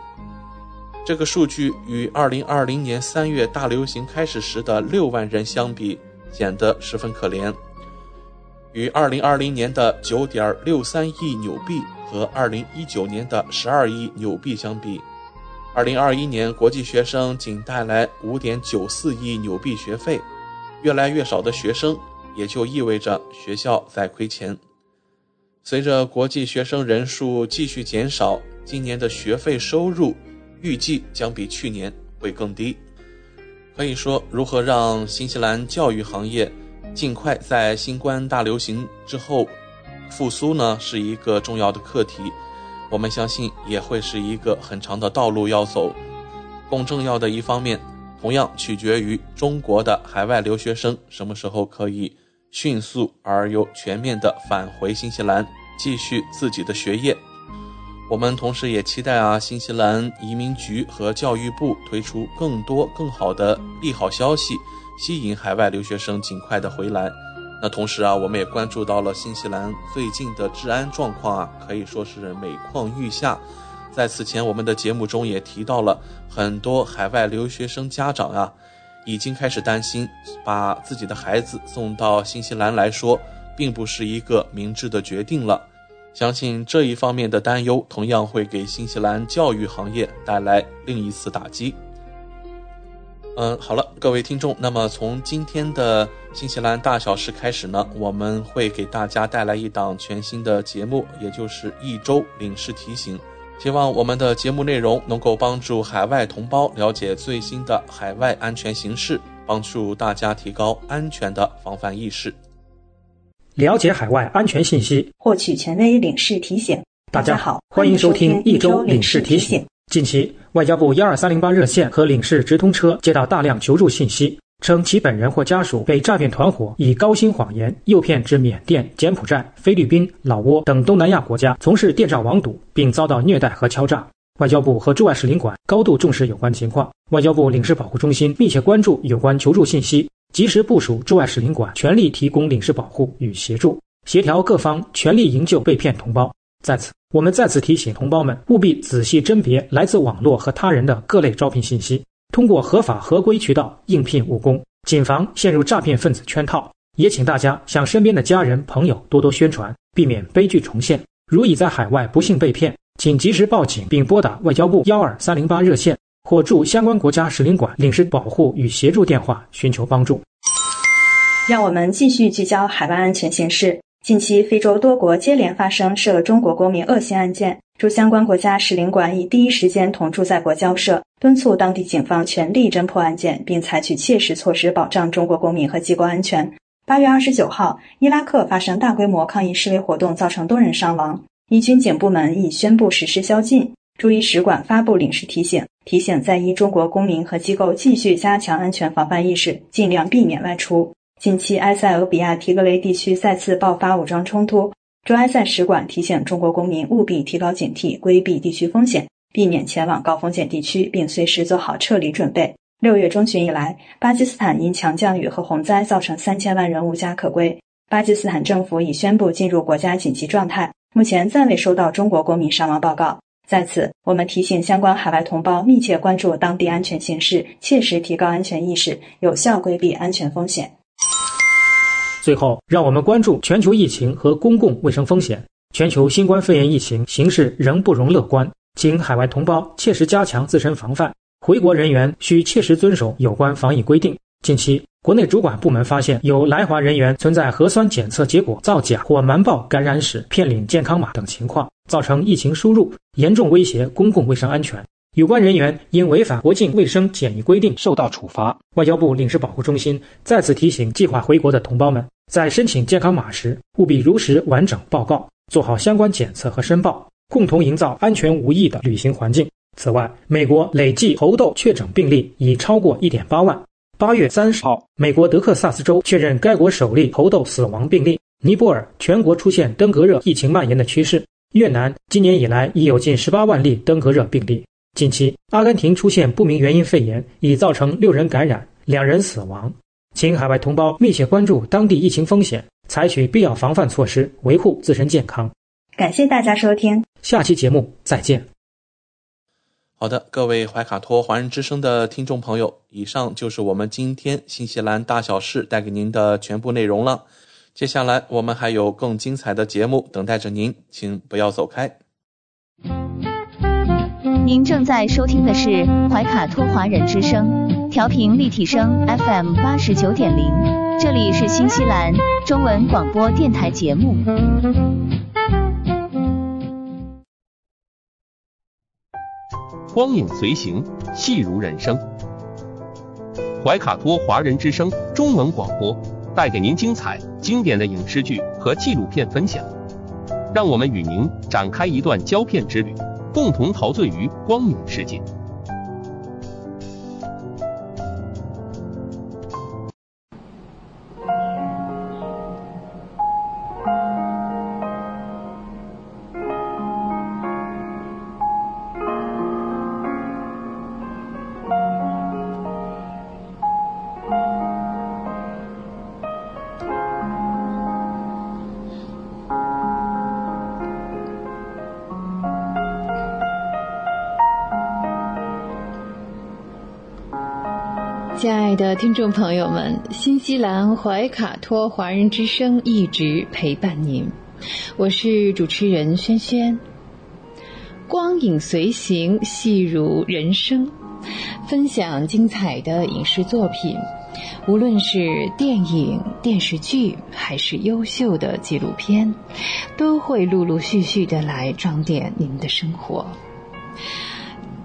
这个数据与二零二零年三月大流行开始时的六万人相比，显得十分可怜。与二零二零年的九点六三亿纽币和二零一九年的十二亿纽币相比。二零二一年，国际学生仅带来五点九四亿纽币学费，越来越少的学生，也就意味着学校在亏钱。随着国际学生人数继续减少，今年的学费收入预计将比去年会更低。可以说，如何让新西兰教育行业尽快在新冠大流行之后复苏呢？是一个重要的课题。我们相信也会是一个很长的道路要走。更重要的一方面，同样取决于中国的海外留学生什么时候可以迅速而又全面地返回新西兰，继续自己的学业。我们同时也期待啊，新西兰移民局和教育部推出更多更好的利好消息，吸引海外留学生尽快的回来。那同时啊，我们也关注到了新西兰最近的治安状况啊，可以说是每况愈下。在此前我们的节目中也提到了，很多海外留学生家长啊，已经开始担心，把自己的孩子送到新西兰来说，并不是一个明智的决定了。相信这一方面的担忧，同样会给新西兰教育行业带来另一次打击。嗯，好了，各位听众，那么从今天的新西兰大小事开始呢，我们会给大家带来一档全新的节目，也就是一周领事提醒。希望我们的节目内容能够帮助海外同胞了解最新的海外安全形势，帮助大家提高安全的防范意识，了解海外安全信息，获取权威领事提醒。大家好，欢迎收听一周领事提醒。近期。外交部幺二三零八热线和领事直通车接到大量求助信息，称其本人或家属被诈骗团伙以高薪谎言诱骗至缅甸、柬埔寨、菲律宾、老挝等东南亚国家从事电诈网赌，并遭到虐待和敲诈。外交部和驻外使领馆高度重视有关情况，外交部领事保护中心密切关注有关求助信息，及时部署驻外使领馆全力提供领事保护与协助。协调各方全力营救被骗同胞。在此，我们再次提醒同胞们，务必仔细甄别来自网络和他人的各类招聘信息，通过合法合规渠道应聘务工，谨防陷入诈骗分子圈套。也请大家向身边的家人朋友多多宣传，避免悲剧重现。如已在海外不幸被骗，请及时报警并拨打外交部幺二三零八热线或驻相关国家使领馆领事保护与协助电话寻求帮助。让我们继续聚焦海外安全形势。近期，非洲多国接连发生涉中国公民恶性案件，驻相关国家使领馆已第一时间同驻在国交涉，敦促当地警方全力侦破案件，并采取切实措施保障中国公民和机构安全。八月二十九号，伊拉克发生大规模抗议示威活动，造成多人伤亡，伊军警部门已宣布实施宵禁。驻伊使馆发布领事提醒，提醒在伊中国公民和机构继续加强安全防范意识，尽量避免外出。近期，埃塞俄比亚提格雷地区再次爆发武装冲突。驻埃塞使馆提醒中国公民务必提高警惕，规避地区风险，避免前往高风险地区，并随时做好撤离准备。六月中旬以来，巴基斯坦因强降雨和洪灾造成三千万人无家可归。巴基斯坦政府已宣布进入国家紧急状态，目前暂未收到中国公民伤亡报告。在此，我们提醒相关海外同胞密切关注当地安全形势，切实提高安全意识，有效规避安全风险。最后，让我们关注全球疫情和公共卫生风险。全球新冠肺炎疫情形势仍不容乐观，请海外同胞切实加强自身防范。回国人员需切实遵守有关防疫规定。近期，国内主管部门发现有来华人员存在核酸检测结果造假或瞒报感染史、骗领健康码等情况，造成疫情输入，严重威胁公共卫生安全。有关人员因违反国境卫生检疫规定受到处罚。外交部领事保护中心再次提醒计划回国的同胞们，在申请健康码时，务必如实完整报告，做好相关检测和申报，共同营造安全无疫的旅行环境。此外，美国累计猴痘确诊病例已超过1.8万。八月三十号，美国德克萨斯州确认该国首例猴痘死亡病例。尼泊尔全国出现登革热疫情蔓延的趋势。越南今年以来已有近18万例登革热病例。近期，阿根廷出现不明原因肺炎，已造成六人感染，两人死亡。请海外同胞密切关注当地疫情风险，采取必要防范措施，维护自身健康。感谢大家收听，下期节目再见。好的，各位怀卡托华人之声的听众朋友，以上就是我们今天新西兰大小事带给您的全部内容了。接下来我们还有更精彩的节目等待着您，请不要走开。您正在收听的是怀卡托华人之声，调频立体声 FM 八十九点零，这里是新西兰中文广播电台节目。光影随行，戏如人生。怀卡托华人之声中文广播带给您精彩经典的影视剧和纪录片分享，让我们与您展开一段胶片之旅。共同陶醉于光影世界。的听众朋友们，新西兰怀卡托华人之声一直陪伴您，我是主持人轩轩。光影随行，戏如人生，分享精彩的影视作品，无论是电影、电视剧，还是优秀的纪录片，都会陆陆续续的来装点您的生活。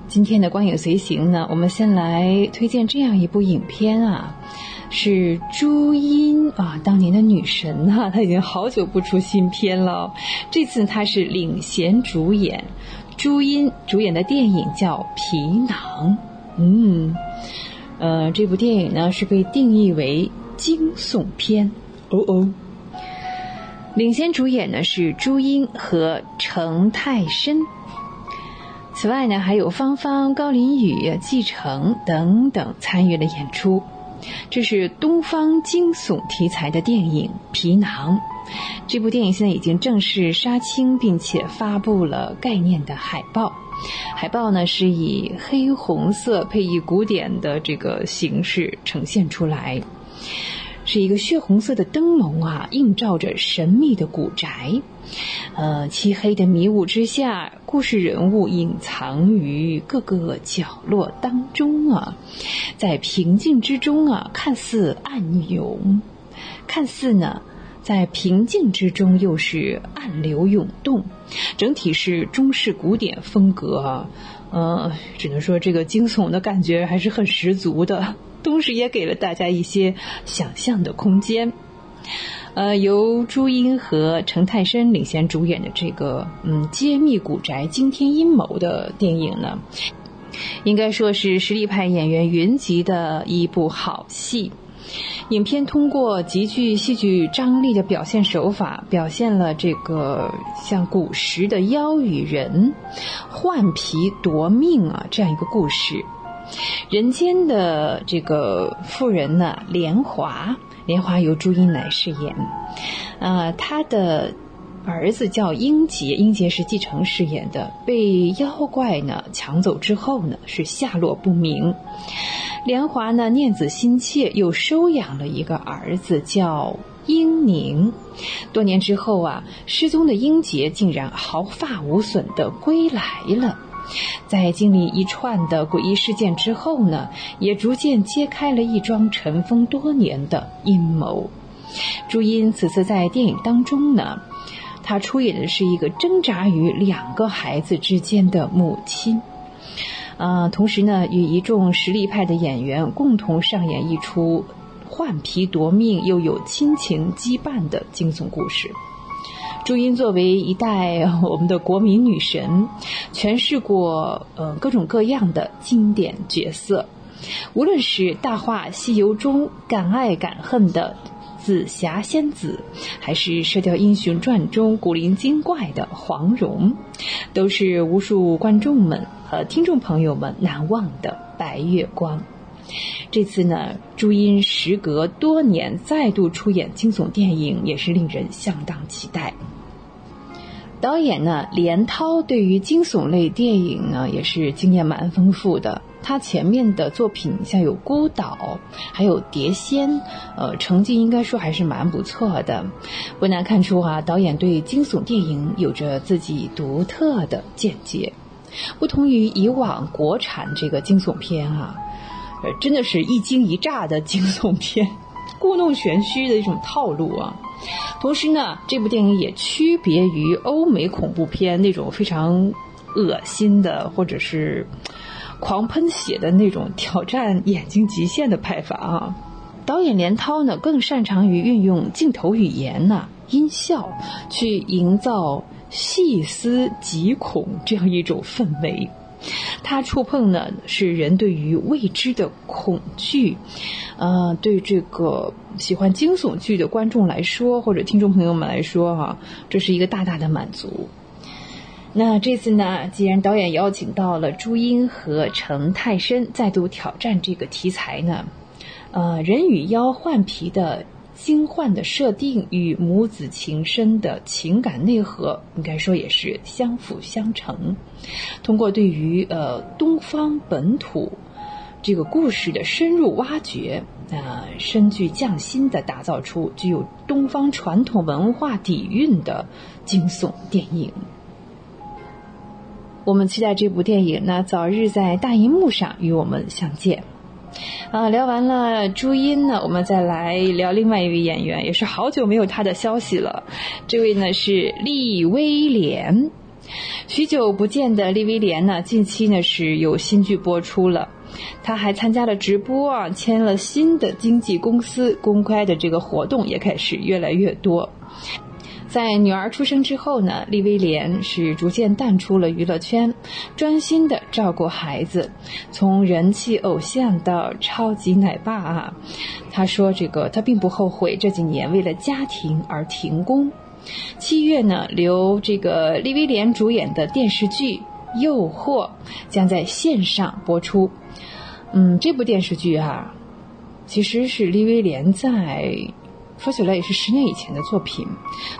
今天的光影随行呢，我们先来推荐这样一部影片啊，是朱茵啊，当年的女神啊，她已经好久不出新片了，这次她是领衔主演，朱茵主演的电影叫《皮囊》，嗯，呃，这部电影呢是被定义为惊悚片，哦哦，领衔主演呢是朱茵和程太深。此外呢，还有芳芳、高林宇、季承等等参与了演出。这是东方惊悚题材的电影《皮囊》，这部电影现在已经正式杀青，并且发布了概念的海报。海报呢是以黑红色配以古典的这个形式呈现出来，是一个血红色的灯笼啊，映照着神秘的古宅。呃，漆黑的迷雾之下，故事人物隐藏于各个角落当中啊，在平静之中啊，看似暗涌，看似呢。在平静之中，又是暗流涌动，整体是中式古典风格啊，呃，只能说这个惊悚的感觉还是很十足的，同时也给了大家一些想象的空间。呃，由朱茵和陈泰生领衔主演的这个嗯揭秘古宅惊天阴谋的电影呢，应该说是实力派演员云集的一部好戏。影片通过极具戏剧张力的表现手法，表现了这个像古时的妖与人换皮夺命啊这样一个故事。人间的这个妇人呢，莲华，莲华由朱茵来饰演。呃，她的儿子叫英杰，英杰是继承饰演的，被妖怪呢抢走之后呢，是下落不明。莲华呢，念子心切，又收养了一个儿子，叫英宁。多年之后啊，失踪的英杰竟然毫发无损的归来了。在经历一串的诡异事件之后呢，也逐渐揭开了一桩尘封多年的阴谋。朱茵此次在电影当中呢，她出演的是一个挣扎于两个孩子之间的母亲。啊，同时呢，与一众实力派的演员共同上演一出换皮夺命又有亲情羁绊的惊悚故事。朱茵作为一代我们的国民女神，诠释过呃各种各样的经典角色，无论是《大话西游》中敢爱敢恨的。紫霞仙子，还是《射雕英雄传》中古灵精怪的黄蓉，都是无数观众们和听众朋友们难忘的白月光。这次呢，朱茵时隔多年再度出演惊悚电影，也是令人相当期待。导演呢，连涛对于惊悚类电影呢，也是经验蛮丰富的。他前面的作品像有《孤岛》，还有《碟仙》，呃，成绩应该说还是蛮不错的。不难看出啊，导演对惊悚电影有着自己独特的见解。不同于以往国产这个惊悚片啊，呃，真的是一惊一乍的惊悚片，故弄玄虚的一种套路啊。同时呢，这部电影也区别于欧美恐怖片那种非常恶心的，或者是狂喷血的那种挑战眼睛极限的拍法啊。导演连涛呢，更擅长于运用镜头语言呐、音效，去营造细思极恐这样一种氛围。他触碰呢是人对于未知的恐惧，呃，对这个喜欢惊悚剧的观众来说，或者听众朋友们来说，哈，这是一个大大的满足。那这次呢，既然导演邀请到了朱茵和程泰深再度挑战这个题材呢，呃，人与妖换皮的。新幻的设定与母子情深的情感内核，应该说也是相辅相成。通过对于呃东方本土这个故事的深入挖掘，啊，深具匠心的打造出具有东方传统文化底蕴的惊悚电影。我们期待这部电影呢早日在大荧幕上与我们相见。啊，聊完了朱茵呢，我们再来聊另外一位演员，也是好久没有她的消息了。这位呢是利威廉，许久不见的利威廉呢，近期呢是有新剧播出了，他还参加了直播啊，签了新的经纪公司，公开的这个活动也开始越来越多。在女儿出生之后呢，利威廉是逐渐淡出了娱乐圈，专心的照顾孩子，从人气偶像到超级奶爸啊。他说：“这个他并不后悔这几年为了家庭而停工。”七月呢，由这个利威廉主演的电视剧《诱惑》将在线上播出。嗯，这部电视剧哈，其实是利威廉在。说起来也是十年以前的作品，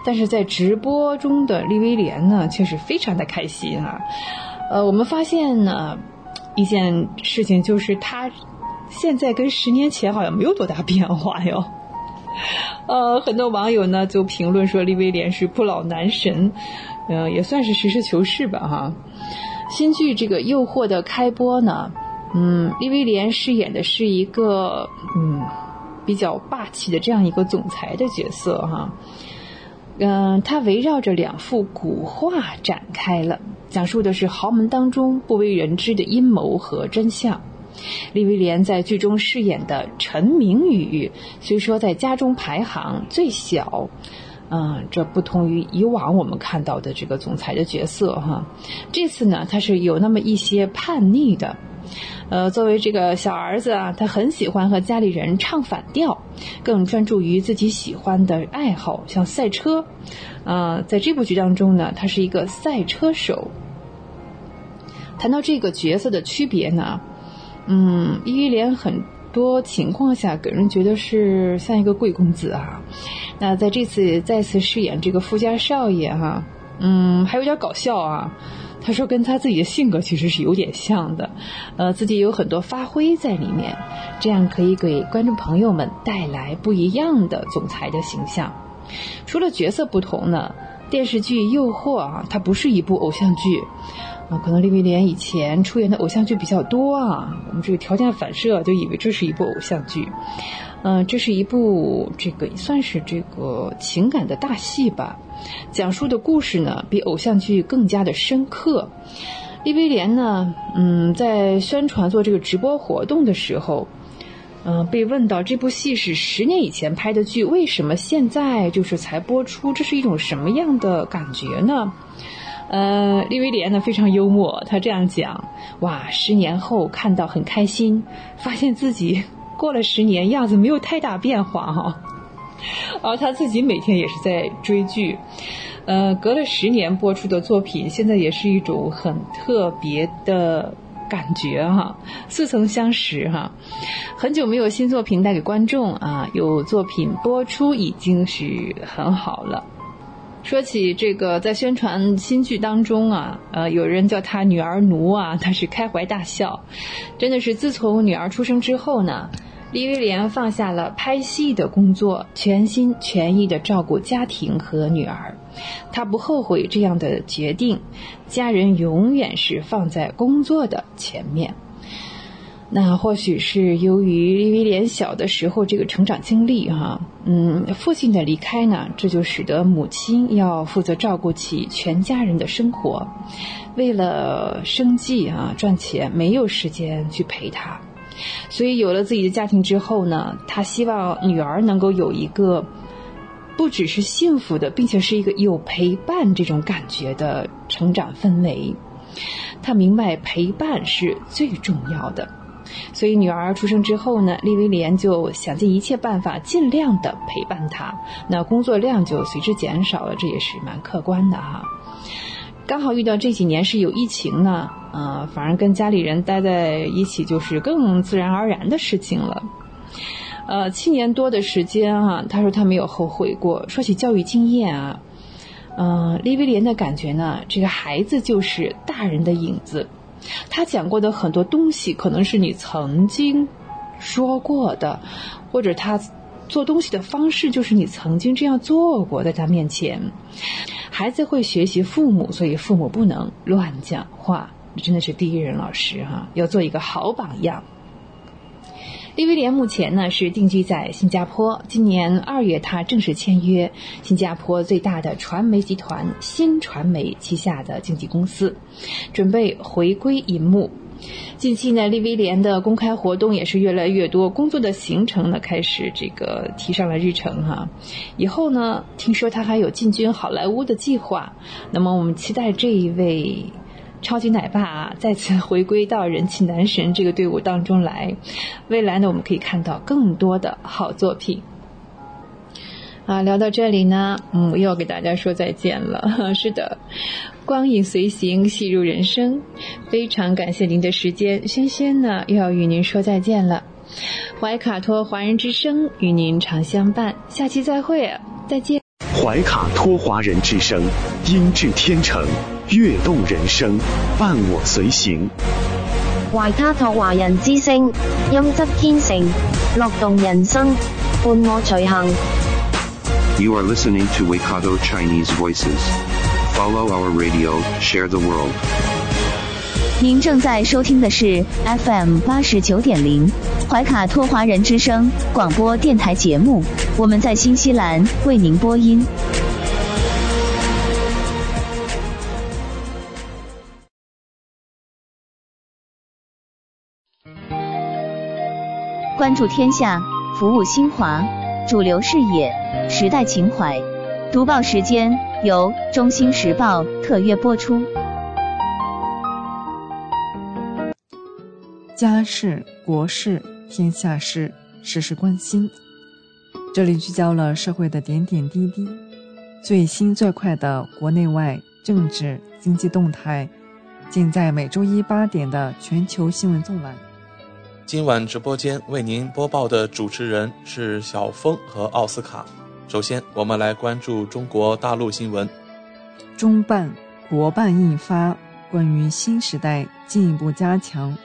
但是在直播中的利威廉呢，却是非常的开心啊。呃，我们发现呢，一件事情就是他现在跟十年前好像没有多大变化哟。呃，很多网友呢就评论说利威廉是不老男神，嗯，也算是实事求是吧哈。新剧这个《诱惑》的开播呢，嗯，利威廉饰演的是一个嗯比较霸气的这样一个总裁的角色哈。嗯，他围绕着两幅古画展开了，讲述的是豪门当中不为人知的阴谋和真相。李威廉在剧中饰演的陈明宇，虽说在家中排行最小，嗯，这不同于以往我们看到的这个总裁的角色哈。这次呢，他是有那么一些叛逆的。呃，作为这个小儿子啊，他很喜欢和家里人唱反调，更专注于自己喜欢的爱好，像赛车。啊，在这部剧当中呢，他是一个赛车手。谈到这个角色的区别呢？嗯，伊威廉很多情况下给人觉得是像一个贵公子啊。那在这次再次饰演这个富家少爷哈，嗯，还有点搞笑啊。他说跟他自己的性格其实是有点像的，呃，自己有很多发挥在里面，这样可以给观众朋友们带来不一样的总裁的形象。除了角色不同呢，电视剧《诱惑》啊，它不是一部偶像剧。啊，可能利威廉以前出演的偶像剧比较多啊，我们这个条件反射就以为这是一部偶像剧。嗯，这是一部这个算是这个情感的大戏吧，讲述的故事呢比偶像剧更加的深刻。利威廉呢，嗯，在宣传做这个直播活动的时候，嗯，被问到这部戏是十年以前拍的剧，为什么现在就是才播出？这是一种什么样的感觉呢？呃，利威廉呢非常幽默，他这样讲：哇，十年后看到很开心，发现自己过了十年样子没有太大变化哈。而他自己每天也是在追剧，呃，隔了十年播出的作品，现在也是一种很特别的感觉哈，似曾相识哈。很久没有新作品带给观众啊，有作品播出已经是很好了。说起这个，在宣传新剧当中啊，呃，有人叫他女儿奴啊，他是开怀大笑。真的是自从女儿出生之后呢，李威廉放下了拍戏的工作，全心全意的照顾家庭和女儿。他不后悔这样的决定，家人永远是放在工作的前面。那或许是由于李威廉小的时候这个成长经历哈，嗯，父亲的离开呢，这就使得母亲要负责照顾起全家人的生活，为了生计啊赚钱，没有时间去陪他，所以有了自己的家庭之后呢，他希望女儿能够有一个不只是幸福的，并且是一个有陪伴这种感觉的成长氛围，他明白陪伴是最重要的。所以女儿出生之后呢，利威廉就想尽一切办法，尽量的陪伴她。那工作量就随之减少了，这也是蛮客观的哈。刚好遇到这几年是有疫情呢，呃，反而跟家里人待在一起就是更自然而然的事情了。呃，七年多的时间哈，他说他没有后悔过。说起教育经验啊，嗯，利威廉的感觉呢，这个孩子就是大人的影子。他讲过的很多东西，可能是你曾经说过的，或者他做东西的方式就是你曾经这样做过，在他面前，孩子会学习父母，所以父母不能乱讲话，真的是第一任老师哈，要做一个好榜样。利威廉目前呢是定居在新加坡，今年二月他正式签约新加坡最大的传媒集团新传媒旗下的经纪公司，准备回归银幕。近期呢，利威廉的公开活动也是越来越多，工作的行程呢开始这个提上了日程哈。以后呢，听说他还有进军好莱坞的计划，那么我们期待这一位。超级奶爸啊，再次回归到人气男神这个队伍当中来。未来呢，我们可以看到更多的好作品。啊，聊到这里呢，嗯，又要给大家说再见了。是的，光影随行，戏入人生。非常感谢您的时间，轩轩呢又要与您说再见了。怀卡托华人之声与您常相伴，下期再会，再见。怀卡托华人之声，音质天成，悦动人生，伴我随行。怀卡托华人之声，音质天成，乐动人生，伴我随行。You are listening to Waikato Chinese Voices. Follow our radio, share the world. 您正在收听的是 FM 八十九点零怀卡托华人之声广播电台节目，我们在新西兰为您播音。关注天下，服务新华，主流视野，时代情怀。读报时间由中新时报特约播出。家事、国事、天下事，事事关心。这里聚焦了社会的点点滴滴，最新最快的国内外政治经济动态，尽在每周一八点的全球新闻纵览。今晚直播间为您播报的主持人是小峰和奥斯卡。首先，我们来关注中国大陆新闻。中办、国办印发关于新时代进一步加强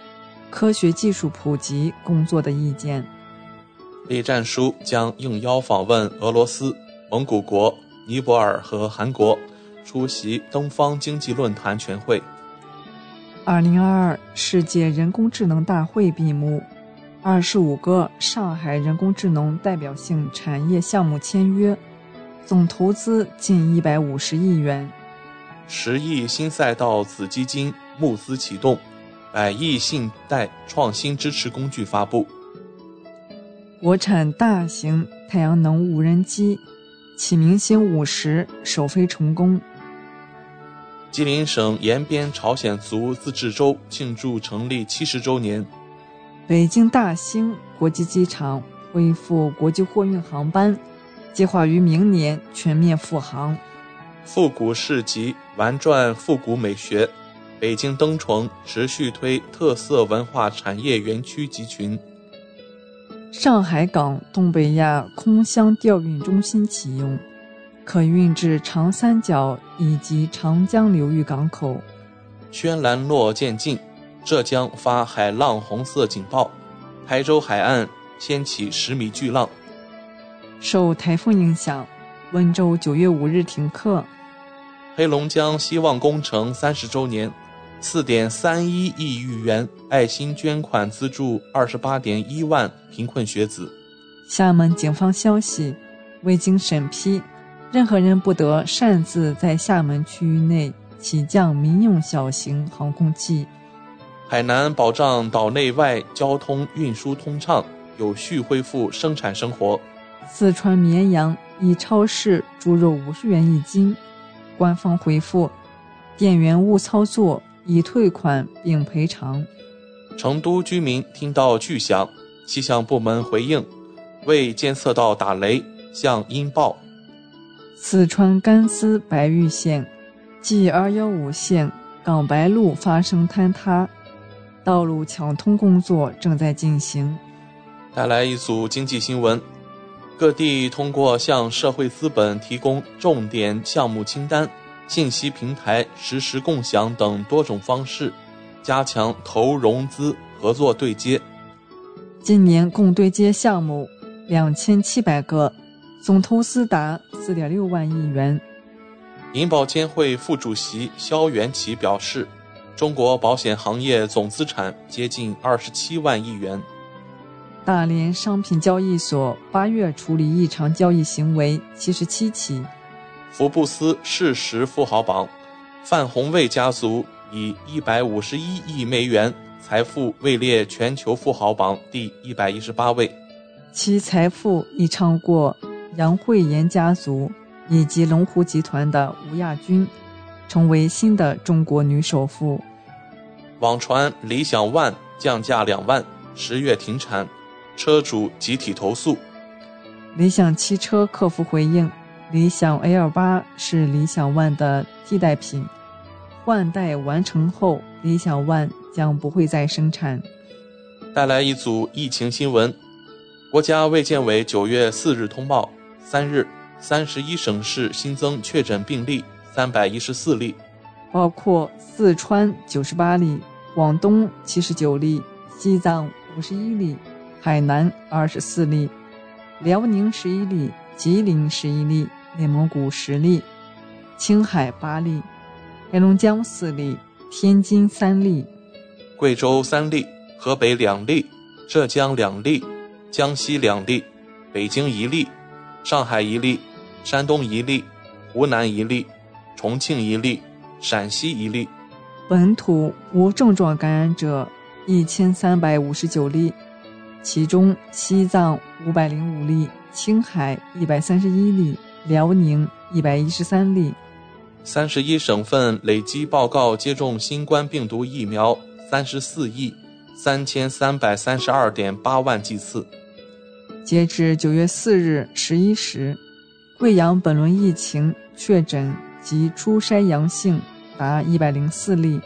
科学技术普及工作的意见。栗战书将应邀访问俄罗斯、蒙古国、尼泊尔和韩国，出席东方经济论坛全会。二零二二世界人工智能大会闭幕，二十五个上海人工智能代表性产业项目签约，总投资近一百五十亿元。十亿新赛道子基金募资启动，百亿信贷创新支持工具发布。国产大型太阳能无人机启明星五十首飞成功。吉林省延边朝鲜族自治州庆祝成立七十周年。北京大兴国际机场恢复国际货运航班，计划于明年全面复航。复古市集玩转复古美学，北京灯城持续推特色文化产业园区集群。上海港东北亚空箱调运中心启用，可运至长三角以及长江流域港口。轩岚落渐近，浙江发海浪红色警报，台州海岸掀起十米巨浪。受台风影响，温州九月五日停课。黑龙江希望工程三十周年，四点三一亿余元爱心捐款资助二十八点一万贫困学子。厦门警方消息，未经审批，任何人不得擅自在厦门区域内起降民用小型航空器。海南保障岛内外交通运输通畅，有序恢复生产生活。四川绵阳一超市猪肉五十元一斤。官方回复：店员误操作，已退款并赔偿。成都居民听到巨响，气象部门回应：未监测到打雷，向音报。四川甘孜白玉县 G 二幺五线港白路发生坍塌，道路抢通工作正在进行。带来一组经济新闻。各地通过向社会资本提供重点项目清单、信息平台实时共享等多种方式，加强投融资合作对接。今年共对接项目两千七百个，总投资达四点六万亿元。银保监会副主席肖元奇表示，中国保险行业总资产接近二十七万亿元。大连商品交易所八月处理异常交易行为七十七起。福布斯市十富豪榜，范红卫家族以一百五十一亿美元财富位列全球富豪榜第一百一十八位，其财富已超过杨惠妍家族以及龙湖集团的吴亚军，成为新的中国女首富。网传理想 ONE 降价两万，十月停产。车主集体投诉，理想汽车客服回应：理想 L 八是理想 ONE 的替代品，换代完成后，理想 ONE 将不会再生产。带来一组疫情新闻。国家卫健委九月四日通报，三日三十一省市新增确诊病例三百一十四例，包括四川九十八例、广东七十九例、西藏五十一例、海南二十四例、辽宁十一例、吉林十一例、内蒙古十例、青海八例、黑龙江四例、天津三例、贵州三例。河北两例，浙江两例，江西两例，北京一例，上海一例，山东一例，湖南一例，重庆一例，陕西一例。本土无症状感染者一千三百五十九例，其中西藏五百零五例，青海一百三十一例，辽宁一百一十三例。三十一省份累计报告接种新冠病毒疫苗三十四亿。三千三百三十二点八万剂次。截至九月四日十一时，贵阳本轮疫情确诊及初筛阳性达一百零四例。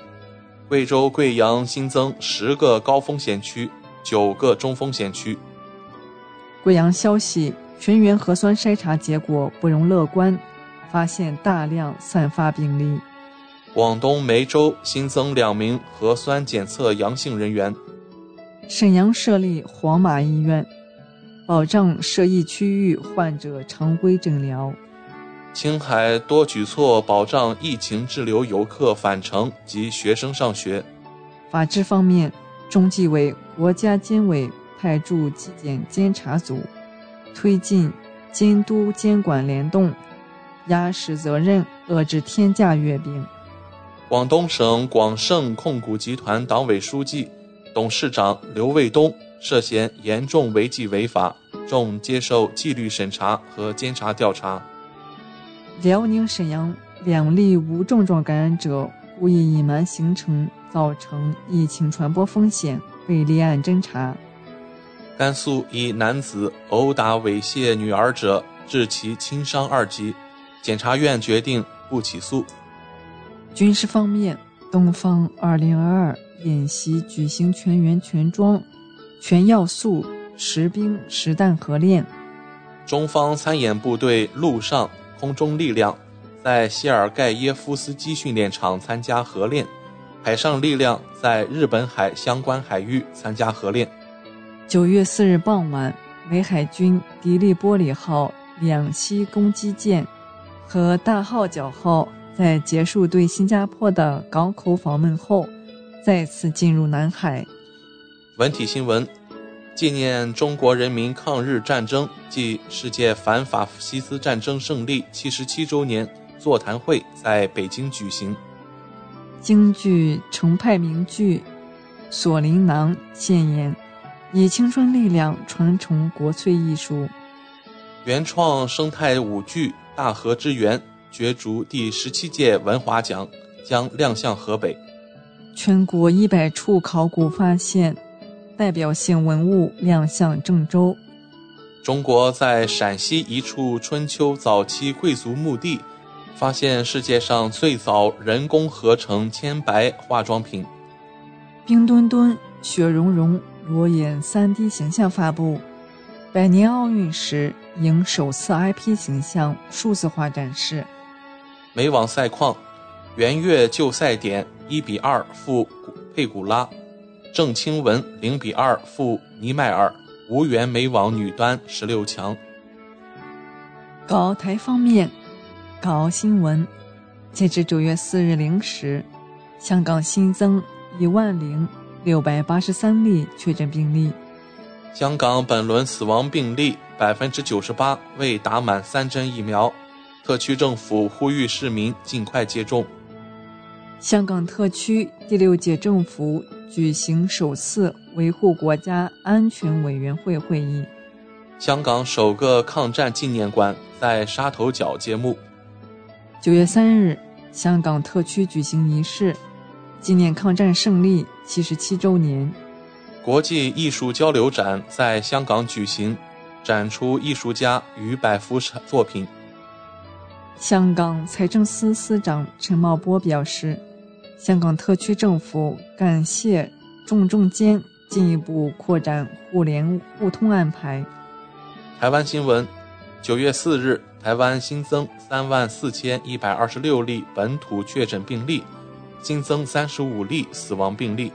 贵州贵阳新增十个高风险区，九个中风险区。贵阳消息：全员核酸筛查结果不容乐观，发现大量散发病例。广东梅州新增两名核酸检测阳性人员。沈阳设立黄马医院，保障涉疫区域患者常规诊疗。青海多举措保障疫情滞留游客返程及学生上学。法治方面，中纪委、国家监委派驻纪检监察组，推进监督监管联动，压实责任，遏制天价月饼。广东省广盛控股集团党委书记、董事长刘卫东涉嫌严重违纪违法，正接受纪律审查和监察调查。辽宁沈阳两例无症状感染者故意隐瞒行程，造成疫情传播风险，被立案侦查。甘肃一男子殴打猥亵女儿者，致其轻伤二级，检察院决定不起诉。军事方面，东方2022演习举行全员全装、全要素实兵实弹合练。中方参演部队陆上、空中力量在谢尔盖耶夫斯基训练场参加合练，海上力量在日本海相关海域参加合练。九月四日傍晚，美海军迪利波里号两栖攻击舰和大号角号。在结束对新加坡的港口访问后，再次进入南海。文体新闻：纪念中国人民抗日战争暨世界反法西斯战争胜利七十七周年座谈会在北京举行。京剧程派名剧《锁麟囊》现演，以青春力量传承国粹艺术。原创生态舞剧《大河之源》。角逐第十七届文华奖将亮相河北。全国一百处考古发现代表性文物亮相郑州。中国在陕西一处春秋早期贵族墓地发现世界上最早人工合成铅白化妆品。冰墩墩、雪融融裸眼 3D 形象发布。百年奥运时迎首次 IP 形象数字化展示。美网赛况，圆月旧赛点一比二负佩古拉，郑钦文零比二负尼迈尔，无缘美网女单十六强。港澳台方面，港澳新闻，截至九月四日零时，香港新增一万零六百八十三例确诊病例。香港本轮死亡病例百分之九十八未打满三针疫苗。特区政府呼吁市民尽快接种。香港特区第六届政府举行首次维护国家安全委员会会议。香港首个抗战纪念馆在沙头角揭幕。九月三日，香港特区举行仪式，纪念抗战胜利七十七周年。国际艺术交流展在香港举行，展出艺术家于百幅作品。香港财政司司长陈茂波表示，香港特区政府感谢重中坚进一步扩展互联互通安排。台湾新闻：九月四日，台湾新增三万四千一百二十六例本土确诊病例，新增三十五例死亡病例。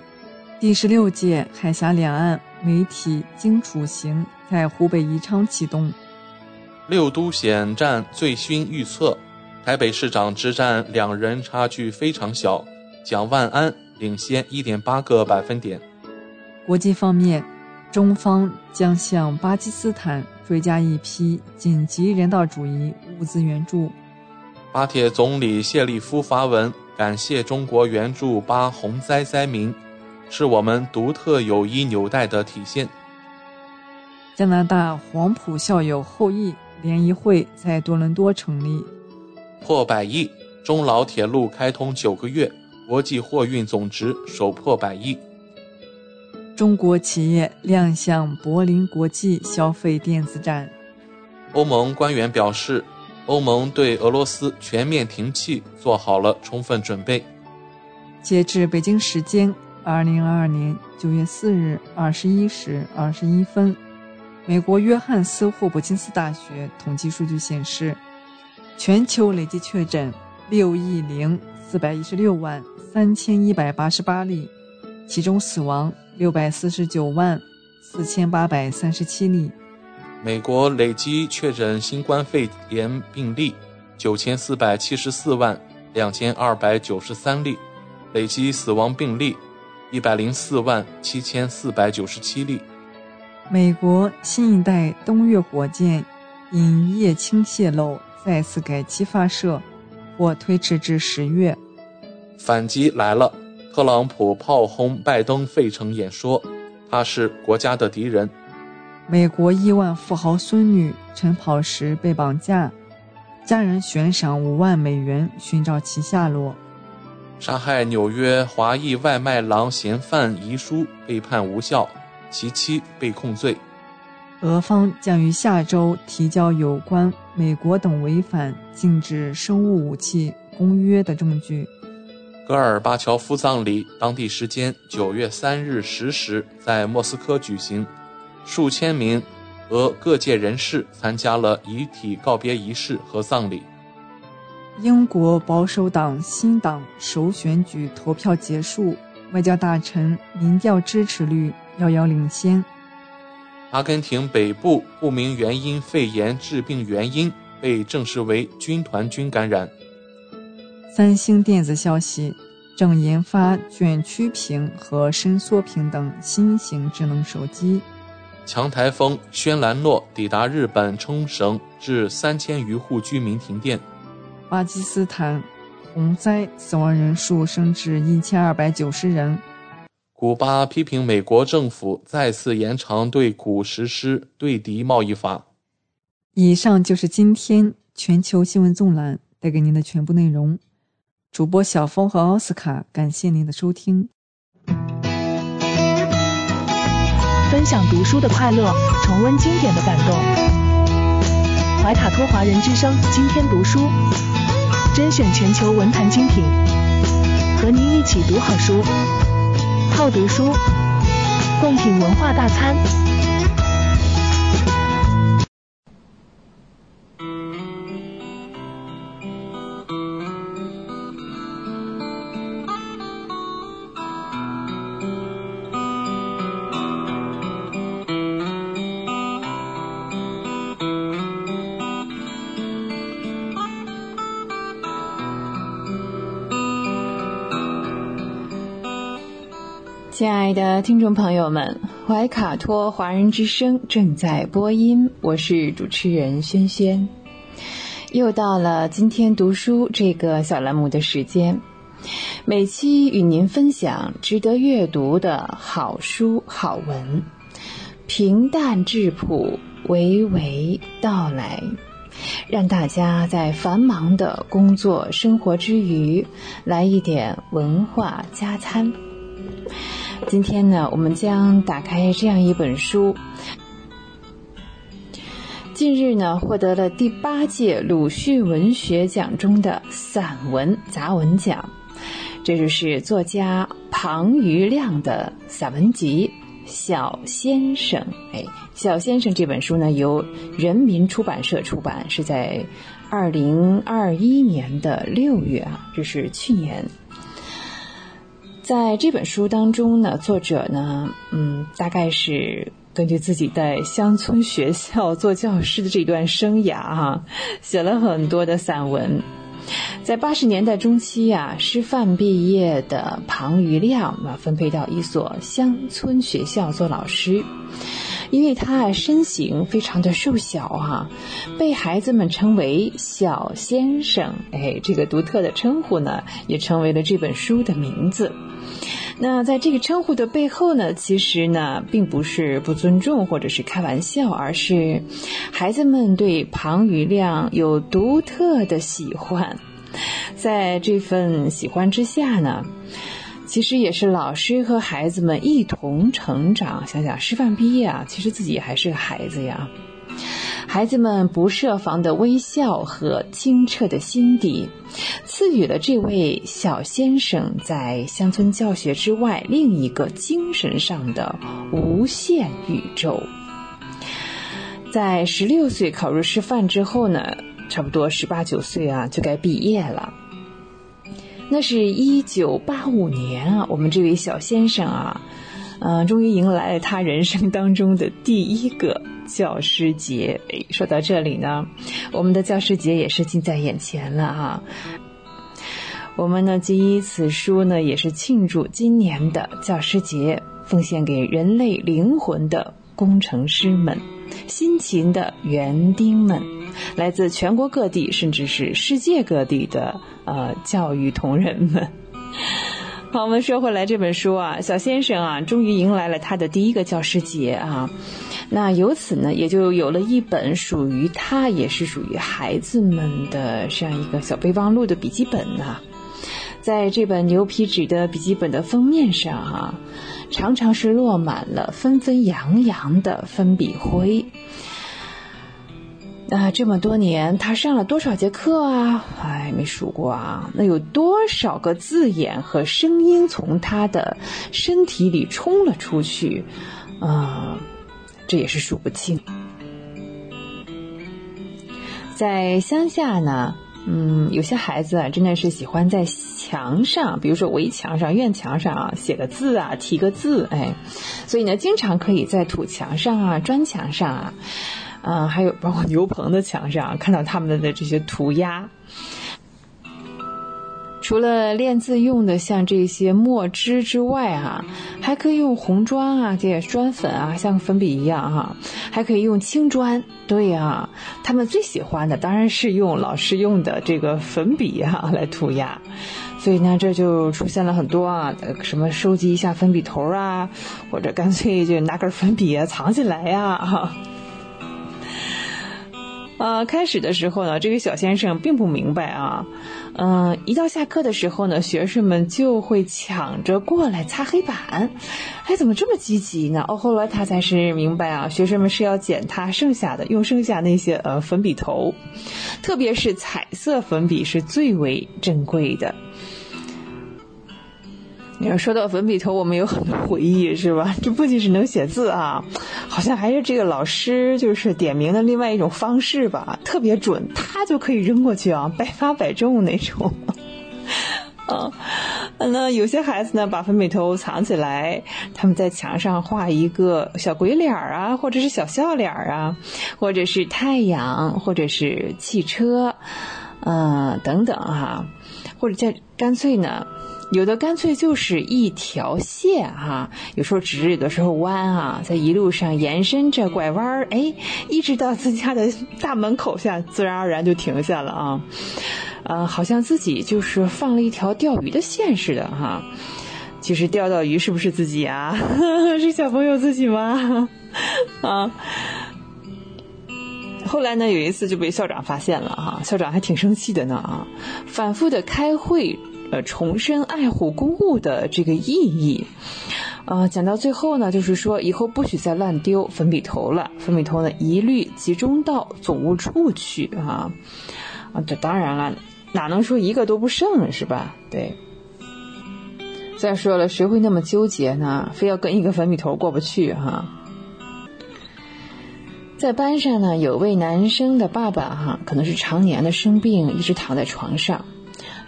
第十六届海峡两岸媒体荆楚行在湖北宜昌启动。六都选战最新预测：台北市长之战两人差距非常小，蒋万安领先一点八个百分点。国际方面，中方将向巴基斯坦追加一批紧急人道主义物资援助。巴铁总理谢立夫发文感谢中国援助巴洪灾灾民，是我们独特友谊纽带的体现。加拿大黄埔校友后裔。联谊会在多伦多成立，破百亿。中老铁路开通九个月，国际货运总值首破百亿。中国企业亮相柏林国际消费电子展。欧盟官员表示，欧盟对俄罗斯全面停气做好了充分准备。截至北京时间二零二二年九月四日二十一时二十一分。美国约翰斯霍普金斯大学统计数据显示，全球累计确诊六亿零四百一十六万三千一百八十八例，其中死亡六百四十九万四千八百三十七例。美国累计确诊新冠肺炎病例九千四百七十四万两千二百九十三例，累计死亡病例一百零四万七千四百九十七例。美国新一代东月火箭因液氢泄漏再次改期发射，或推迟至十月。反击来了！特朗普炮轰拜登费城演说，他是国家的敌人。美国亿万富豪孙女晨跑时被绑架，家人悬赏五万美元寻找其下落。杀害纽约华裔外卖郎嫌犯遗书被判无效。其妻被控罪，俄方将于下周提交有关美国等违反禁止生物武器公约的证据。戈尔巴乔夫葬礼当地时间九月三日十时在莫斯科举行，数千名俄各界人士参加了遗体告别仪式和葬礼。英国保守党新党首选举投票结束，外交大臣民调支持率。遥遥领先。阿根廷北部不明原因肺炎致病原因被证实为军团菌感染。三星电子消息，正研发卷曲屏和伸缩屏等新型智能手机。强台风轩岚诺抵达日本冲绳，致三千余户居民停电。巴基斯坦洪灾死亡人数升至一千二百九十人。古巴批评美国政府再次延长对古实施对敌贸易法。以上就是今天全球新闻纵览带给您的全部内容。主播小峰和奥斯卡，感谢您的收听。分享读书的快乐，重温经典的感动。怀塔托华人之声今天读书，甄选全球文坛精品，和您一起读好书。好读书，共品文化大餐。亲爱的听众朋友们，怀卡托华人之声正在播音，我是主持人轩轩。又到了今天读书这个小栏目的时间，每期与您分享值得阅读的好书好文，平淡质朴，娓娓道来，让大家在繁忙的工作生活之余，来一点文化加餐。今天呢，我们将打开这样一本书。近日呢，获得了第八届鲁迅文学奖中的散文杂文奖，这就是作家庞余亮的散文集《小先生》。哎，《小先生》这本书呢，由人民出版社出版，是在二零二一年的六月啊，这是去年。在这本书当中呢，作者呢，嗯，大概是根据自己在乡村学校做教师的这段生涯哈，写了很多的散文。在八十年代中期呀，师范毕业的庞余亮啊，分配到一所乡村学校做老师。因为他身形非常的瘦小啊，被孩子们称为“小先生”。哎，这个独特的称呼呢，也成为了这本书的名字。那在这个称呼的背后呢，其实呢，并不是不尊重或者是开玩笑，而是孩子们对庞余亮有独特的喜欢。在这份喜欢之下呢。其实也是老师和孩子们一同成长。想想师范毕业啊，其实自己还是个孩子呀。孩子们不设防的微笑和清澈的心底，赐予了这位小先生在乡村教学之外另一个精神上的无限宇宙。在十六岁考入师范之后呢，差不多十八九岁啊，就该毕业了。那是一九八五年啊，我们这位小先生啊，嗯，终于迎来了他人生当中的第一个教师节。哎，说到这里呢，我们的教师节也是近在眼前了哈。我们呢，基于此书呢，也是庆祝今年的教师节，奉献给人类灵魂的工程师们、辛勤的园丁们。来自全国各地，甚至是世界各地的呃教育同仁们。好，我们说回来这本书啊，小先生啊，终于迎来了他的第一个教师节啊。那由此呢，也就有了一本属于他，也是属于孩子们的这样一个小备忘录的笔记本呐。在这本牛皮纸的笔记本的封面上啊，常常是落满了纷纷扬扬的粉笔灰。那，这么多年，他上了多少节课啊？哎，没数过啊。那有多少个字眼和声音从他的身体里冲了出去？啊，这也是数不清。在乡下呢，嗯，有些孩子啊，真的是喜欢在墙上，比如说围墙上、院墙上啊，写个字啊，题个字，哎，所以呢，经常可以在土墙上啊、砖墙上啊。啊，还有包括牛棚的墙上看到他们的这些涂鸦。除了练字用的像这些墨汁之外，啊，还可以用红砖啊，这些砖粉啊，像粉笔一样哈，还可以用青砖。对呀，他们最喜欢的当然是用老师用的这个粉笔哈来涂鸦。所以呢，这就出现了很多啊，什么收集一下粉笔头啊，或者干脆就拿根粉笔啊藏起来呀，哈。呃，开始的时候呢，这个小先生并不明白啊，嗯，一到下课的时候呢，学生们就会抢着过来擦黑板，哎，怎么这么积极呢？哦，后来他才是明白啊，学生们是要捡他剩下的，用剩下那些呃粉笔头，特别是彩色粉笔是最为珍贵的。你要说到粉笔头，我们有很多回忆，是吧？这不仅是能写字啊，好像还是这个老师就是点名的另外一种方式吧，特别准，他就可以扔过去啊，百发百中那种。啊，那有些孩子呢，把粉笔头藏起来，他们在墙上画一个小鬼脸啊，或者是小笑脸啊，或者是太阳，或者是汽车，嗯，等等哈，或者再干脆呢。有的干脆就是一条线哈，有时候直，有的时候弯啊，在一路上延伸着拐弯儿，哎，一直到自家的大门口下，自然而然就停下了啊，呃，好像自己就是放了一条钓鱼的线似的哈。其实钓到鱼是不是自己啊？是小朋友自己吗？啊。后来呢，有一次就被校长发现了哈，校长还挺生气的呢啊，反复的开会。呃，重申爱护公物的这个意义，呃，讲到最后呢，就是说以后不许再乱丢粉笔头了，粉笔头呢一律集中到总务处去啊，啊，这当然了，哪能说一个都不剩是吧？对。再说了，谁会那么纠结呢？非要跟一个粉笔头过不去哈？在班上呢，有位男生的爸爸哈，可能是常年的生病，一直躺在床上。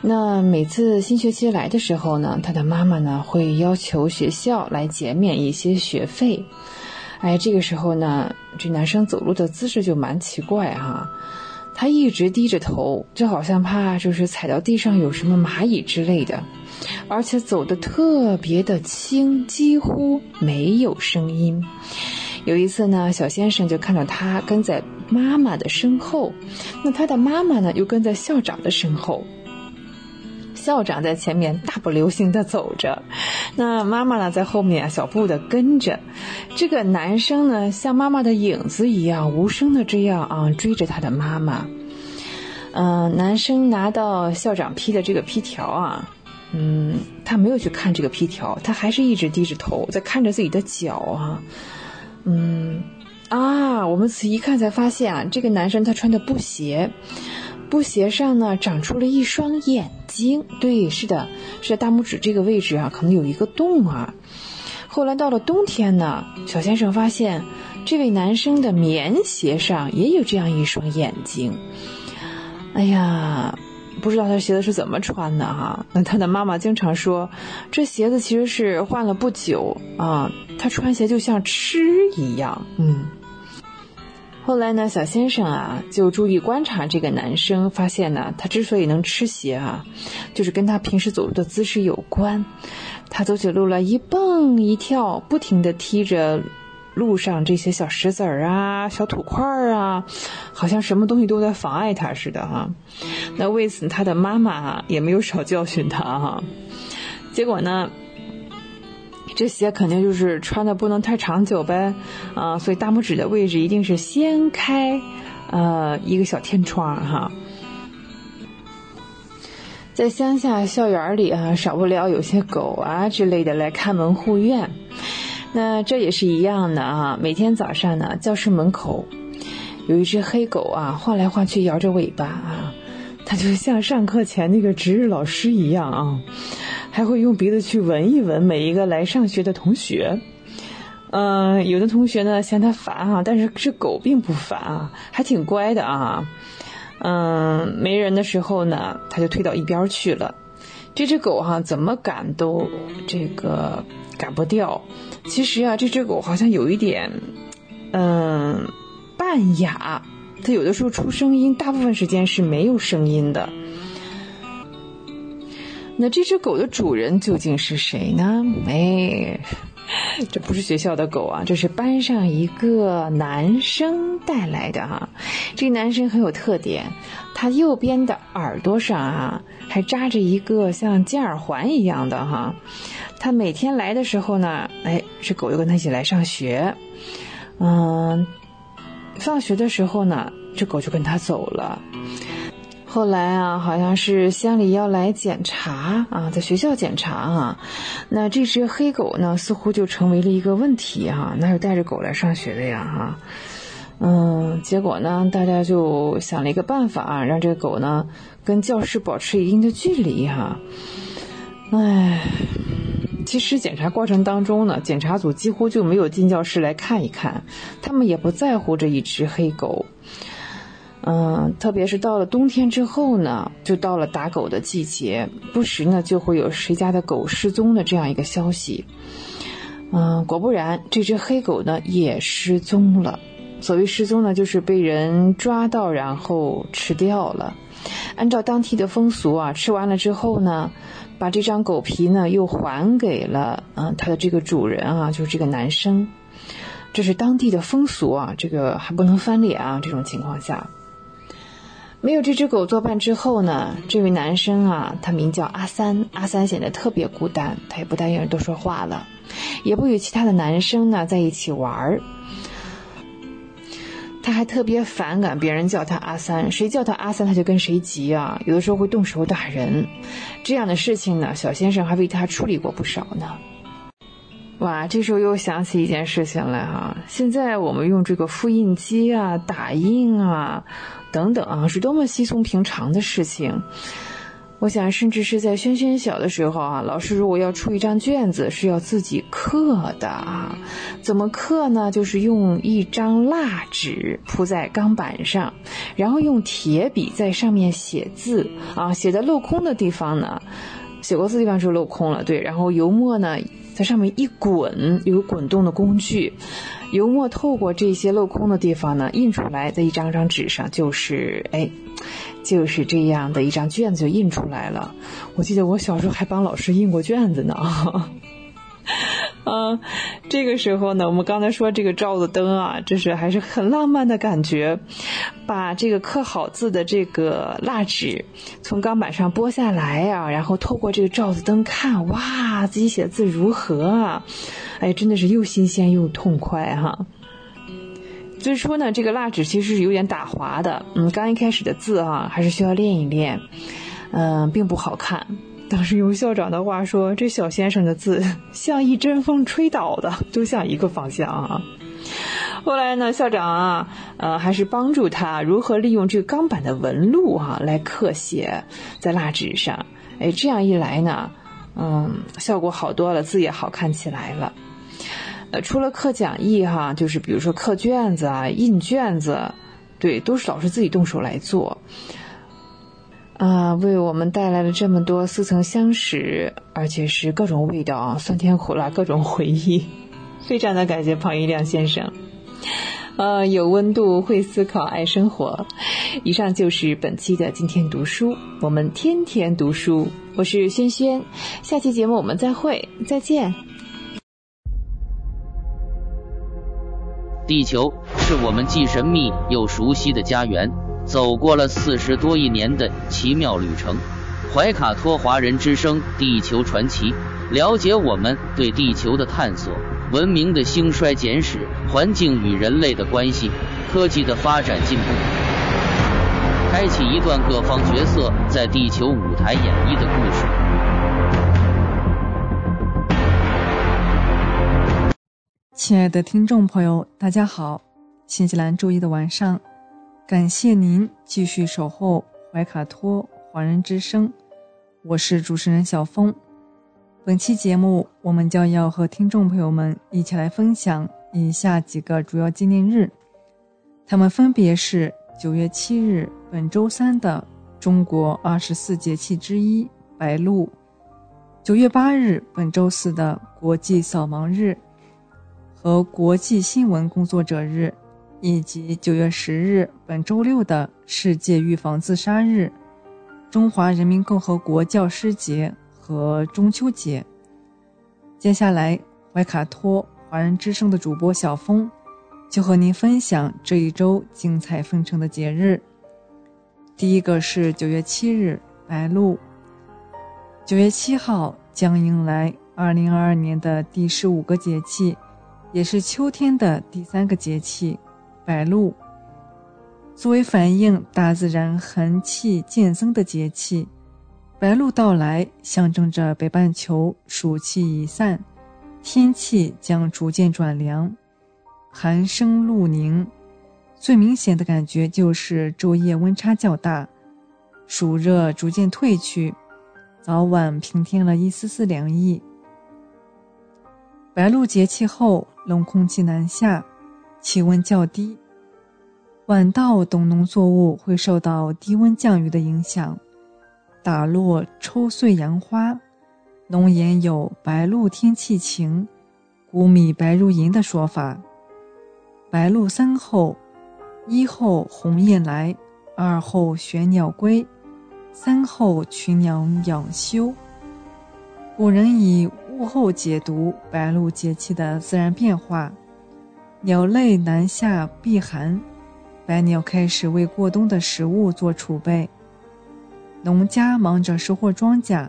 那每次新学期来的时候呢，他的妈妈呢会要求学校来减免一些学费。哎，这个时候呢，这男生走路的姿势就蛮奇怪哈，他一直低着头，就好像怕就是踩到地上有什么蚂蚁之类的，而且走的特别的轻，几乎没有声音。有一次呢，小先生就看到他跟在妈妈的身后，那他的妈妈呢又跟在校长的身后。校长在前面大步流星的走着，那妈妈呢在后面啊小步的跟着。这个男生呢像妈妈的影子一样，无声的这样啊追着他的妈妈。嗯，男生拿到校长批的这个批条啊，嗯，他没有去看这个批条，他还是一直低着头在看着自己的脚啊。嗯，啊，我们仔细一看才发现啊，这个男生他穿的布鞋。布鞋上呢长出了一双眼睛，对，是的，是大拇指这个位置啊，可能有一个洞啊。后来到了冬天呢，小先生发现这位男生的棉鞋上也有这样一双眼睛。哎呀，不知道他鞋子是怎么穿的哈？那他的妈妈经常说，这鞋子其实是换了不久啊，他穿鞋就像吃一样，嗯。后来呢，小先生啊就注意观察这个男生，发现呢，他之所以能吃鞋啊，就是跟他平时走路的姿势有关。他走起路来一蹦一跳，不停地踢着路上这些小石子儿啊、小土块儿啊，好像什么东西都在妨碍他似的哈。那为此，他的妈妈也没有少教训他哈。结果呢？这鞋肯定就是穿的不能太长久呗，啊，所以大拇指的位置一定是掀开，呃，一个小天窗哈。在乡下校园里啊，少不了有些狗啊之类的来看门护院，那这也是一样的啊。每天早上呢，教室门口有一只黑狗啊，晃来晃去，摇着尾巴啊，它就像上课前那个值日老师一样啊。还会用鼻子去闻一闻每一个来上学的同学，嗯，有的同学呢嫌它烦啊，但是这狗并不烦啊，还挺乖的啊，嗯，没人的时候呢，它就推到一边去了。这只狗哈，怎么赶都这个赶不掉。其实啊，这只狗好像有一点，嗯，半哑，它有的时候出声音，大部分时间是没有声音的。那这只狗的主人究竟是谁呢？哎，这不是学校的狗啊，这是班上一个男生带来的哈。这个男生很有特点，他右边的耳朵上啊还扎着一个像金耳环一样的哈。他每天来的时候呢，哎，这狗就跟他一起来上学。嗯，放学的时候呢，这狗就跟他走了。后来啊，好像是乡里要来检查啊，在学校检查啊，那这只黑狗呢，似乎就成为了一个问题哈，哪有带着狗来上学的呀哈？嗯，结果呢，大家就想了一个办法，让这个狗呢跟教室保持一定的距离哈。唉，其实检查过程当中呢，检查组几乎就没有进教室来看一看，他们也不在乎这一只黑狗。嗯，特别是到了冬天之后呢，就到了打狗的季节，不时呢就会有谁家的狗失踪的这样一个消息。嗯，果不然，这只黑狗呢也失踪了。所谓失踪呢，就是被人抓到然后吃掉了。按照当地的风俗啊，吃完了之后呢，把这张狗皮呢又还给了嗯它的这个主人啊，就是这个男生。这是当地的风俗啊，这个还不能翻脸啊，这种情况下。没有这只狗作伴之后呢，这位男生啊，他名叫阿三。阿三显得特别孤单，他也不答应多说话了，也不与其他的男生呢在一起玩儿。他还特别反感别人叫他阿三，谁叫他阿三他就跟谁急啊，有的时候会动手打人。这样的事情呢，小先生还为他处理过不少呢。哇，这时候又想起一件事情来哈，现在我们用这个复印机啊、打印啊。等等啊，是多么稀松平常的事情，我想，甚至是在轩轩小的时候啊，老师如果要出一张卷子，是要自己刻的啊。怎么刻呢？就是用一张蜡纸铺在钢板上，然后用铁笔在上面写字啊。写在镂空的地方呢，写过字地方是镂空了，对。然后油墨呢，在上面一滚，有滚动的工具，油墨透过这些镂空的地方呢，印出来，在一张张纸上，就是哎。就是这样的一张卷子就印出来了。我记得我小时候还帮老师印过卷子呢。嗯，这个时候呢，我们刚才说这个罩子灯啊，这是还是很浪漫的感觉。把这个刻好字的这个蜡纸从钢板上剥下来啊，然后透过这个罩子灯看，哇，自己写字如何啊？哎，真的是又新鲜又痛快哈。最初呢，这个蜡纸其实是有点打滑的，嗯，刚一开始的字啊，还是需要练一练，嗯，并不好看。当时用校长的话说，这小先生的字 像一阵风吹倒的，都向一个方向啊。后来呢，校长啊，呃，还是帮助他如何利用这个钢板的纹路哈来刻写在蜡纸上。哎，这样一来呢，嗯，效果好多了，字也好看起来了。呃除了刻讲义哈，就是比如说刻卷子啊、印卷子，对，都是老师自己动手来做，啊，为我们带来了这么多似曾相识，而且是各种味道啊，酸甜苦辣各种回忆，非常的感谢庞一亮先生，呃，有温度，会思考，爱生活。以上就是本期的今天读书，我们天天读书，我是轩轩，下期节目我们再会，再见。地球是我们既神秘又熟悉的家园，走过了四十多亿年的奇妙旅程。怀卡托华人之声《地球传奇》，了解我们对地球的探索、文明的兴衰简史、环境与人类的关系、科技的发展进步，开启一段各方角色在地球舞台演绎的故事。亲爱的听众朋友，大家好！新西兰周一的晚上，感谢您继续守候怀卡托华人之声，我是主持人小峰。本期节目，我们将要和听众朋友们一起来分享以下几个主要纪念日，他们分别是九月七日，本周三的中国二十四节气之一白露；九月八日，本周四的国际扫盲日。和国际新闻工作者日，以及九月十日本周六的世界预防自杀日、中华人民共和国教师节和中秋节。接下来，怀卡托华人之声的主播小峰就和您分享这一周精彩纷呈的节日。第一个是九月七日白露，九月七号将迎来二零二二年的第十五个节气。也是秋天的第三个节气，白露。作为反映大自然寒气渐增的节气，白露到来，象征着北半球暑气已散，天气将逐渐转凉，寒生露凝。最明显的感觉就是昼夜温差较大，暑热逐渐退去，早晚平添了一丝丝凉意。白露节气后。冷空气南下，气温较低，晚稻等农作物会受到低温降雨的影响，打落抽穗扬花。农言有“白露天气晴，谷米白如银”的说法。白露三候：一候鸿雁来，二候玄鸟归，三候群鸟养休。古人以物候解读白露节气的自然变化，鸟类南下避寒，百鸟开始为过冬的食物做储备，农家忙着收获庄稼。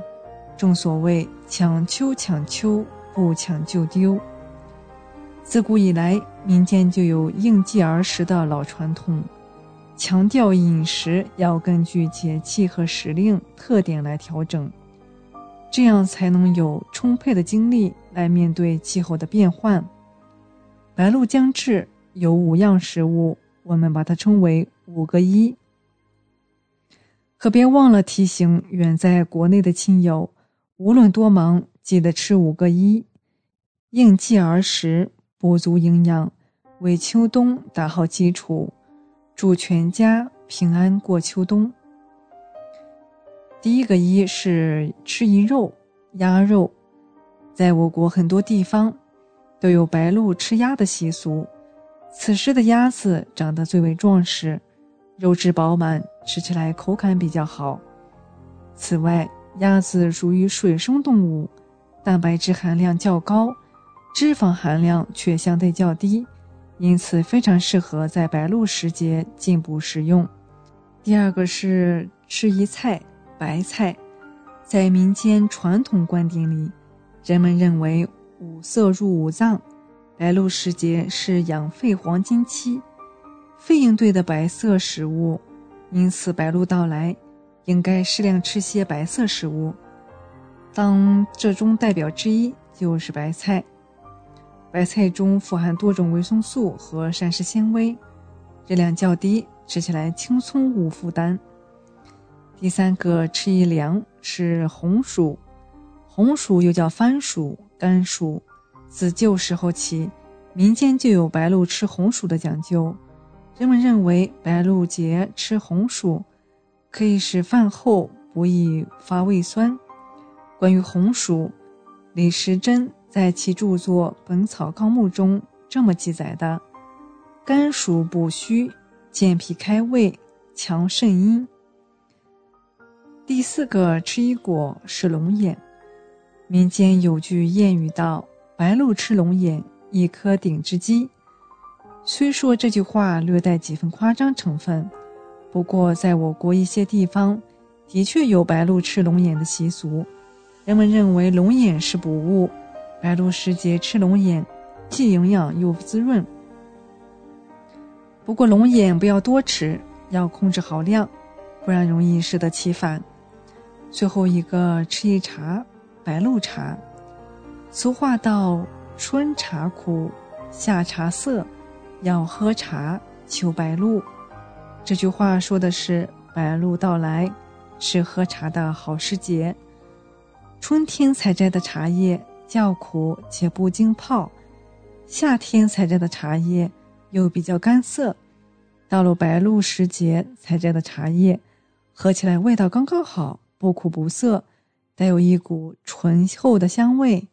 正所谓“抢秋抢秋，不抢就丢”。自古以来，民间就有应季而食的老传统，强调饮食要根据节气和时令特点来调整。这样才能有充沛的精力来面对气候的变换。白露将至，有五样食物，我们把它称为“五个一”。可别忘了提醒远在国内的亲友，无论多忙，记得吃五个一，应季而食，补足营养，为秋冬打好基础，祝全家平安过秋冬。第一个一是吃一肉，鸭肉，在我国很多地方都有白露吃鸭的习俗，此时的鸭子长得最为壮实。肉质饱满，吃起来口感比较好。此外，鸭子属于水生动物，蛋白质含量较高，脂肪含量却相对较低，因此非常适合在白露时节进补食用。第二个是吃一菜，白菜，在民间传统观点里，人们认为五色入五脏，白露时节是养肺黄金期。肺应对的白色食物，因此白露到来，应该适量吃些白色食物。当这中代表之一就是白菜。白菜中富含多种维生素和膳食纤维，热量较低，吃起来轻松无负担。第三个吃一凉是红薯，红薯又叫番薯、甘薯，自旧时候起，民间就有白露吃红薯的讲究。人们认为白露节吃红薯，可以使饭后不易发胃酸。关于红薯，李时珍在其著作《本草纲目》中这么记载的：甘薯补虚，健脾开胃，强肾阴。第四个吃一果是龙眼，民间有句谚语道：“白露吃龙眼，一颗顶只鸡。”虽说这句话略带几分夸张成分，不过在我国一些地方，的确有白露吃龙眼的习俗。人们认为龙眼是补物，白露时节吃龙眼，既营养又滋润。不过龙眼不要多吃，要控制好量，不然容易适得其反。最后一个吃一茶，白露茶。俗话道：“春茶苦，夏茶涩。”要喝茶求白露，这句话说的是白露到来是喝茶的好时节。春天采摘的茶叶较苦且不经泡，夏天采摘的茶叶又比较干涩。到了白露时节采摘的茶叶，喝起来味道刚刚好，不苦不涩，带有一股醇厚的香味，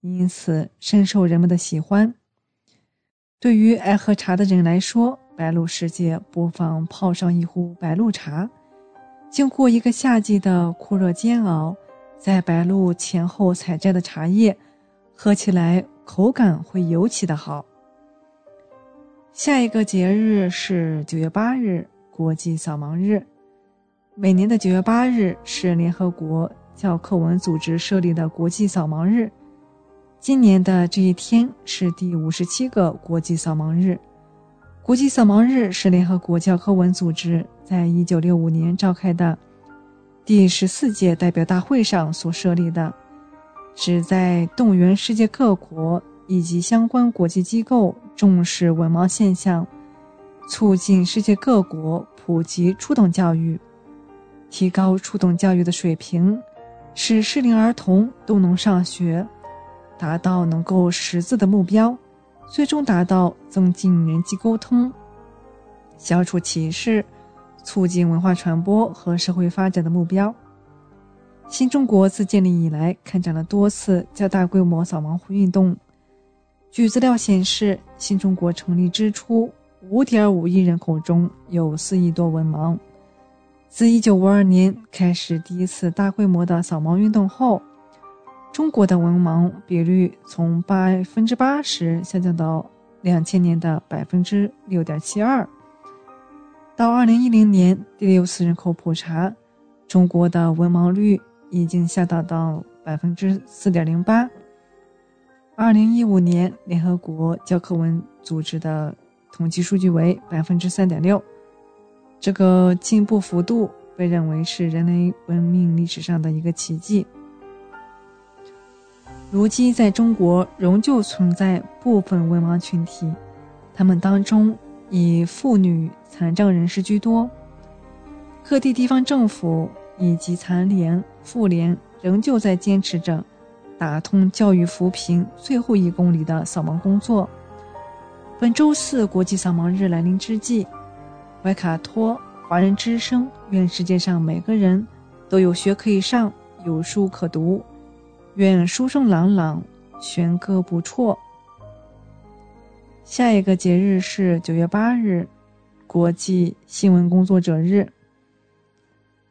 因此深受人们的喜欢。对于爱喝茶的人来说，白露时节不妨泡上一壶白露茶。经过一个夏季的酷热煎熬，在白露前后采摘的茶叶，喝起来口感会尤其的好。下一个节日是九月八日，国际扫盲日。每年的九月八日是联合国教科文组织设立的国际扫盲日。今年的这一天是第五十七个国际扫盲日。国际扫盲日是联合国教科文组织在一九六五年召开的第十四届代表大会上所设立的，旨在动员世界各国以及相关国际机构重视文盲现象，促进世界各国普及初等教育，提高初等教育的水平，使适龄儿童都能上学。达到能够识字的目标，最终达到增进人际沟通、消除歧视、促进文化传播和社会发展的目标。新中国自建立以来，开展了多次较大规模扫盲运动。据资料显示，新中国成立之初，5.5亿人口中有4亿多文盲。自1952年开始第一次大规模的扫盲运动后，中国的文盲比率从百分之八十下降到两千年的百分之六点七二。到二零一零年第六次人口普查，中国的文盲率已经下降到百分之四点零八。二零一五年联合国教科文组织的统计数据为百分之三点六，这个进步幅度被认为是人类文明历史上的一个奇迹。如今，在中国仍旧存在部分文盲群体，他们当中以妇女、残障人士居多。各地地方政府以及残联、妇联仍旧在坚持着打通教育扶贫最后一公里的扫盲工作。本周四国际扫盲日来临之际，怀卡托华人之声愿世界上每个人都有学可以上，有书可读，愿书声朗朗，弦歌不辍。下一个节日是九月八日，国际新闻工作者日。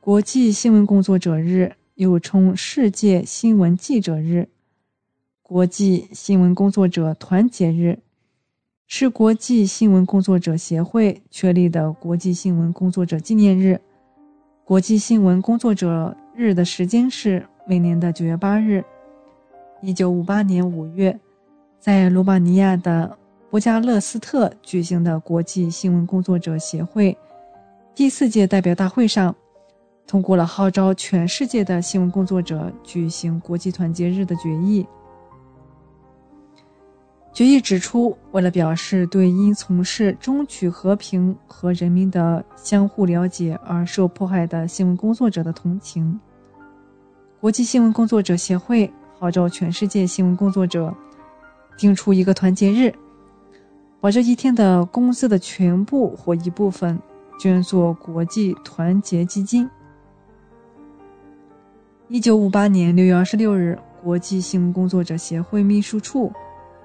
国际新闻工作者日又称世界新闻记者日、国际新闻工作者团结日，是国际新闻工作者协会确立的国际新闻工作者纪念日。国际新闻工作者日的时间是每年的九月八日。一九五八年五月，在罗马尼亚的。博加勒斯特举行的国际新闻工作者协会第四届代表大会上，通过了号召全世界的新闻工作者举行国际团结日的决议。决议指出，为了表示对因从事争取和平和人民的相互了解而受迫害的新闻工作者的同情，国际新闻工作者协会号召全世界新闻工作者定出一个团结日。把这一天的工资的全部或一部分捐作国际团结基金。一九五八年六月二十六日，国际新闻工作者协会秘书处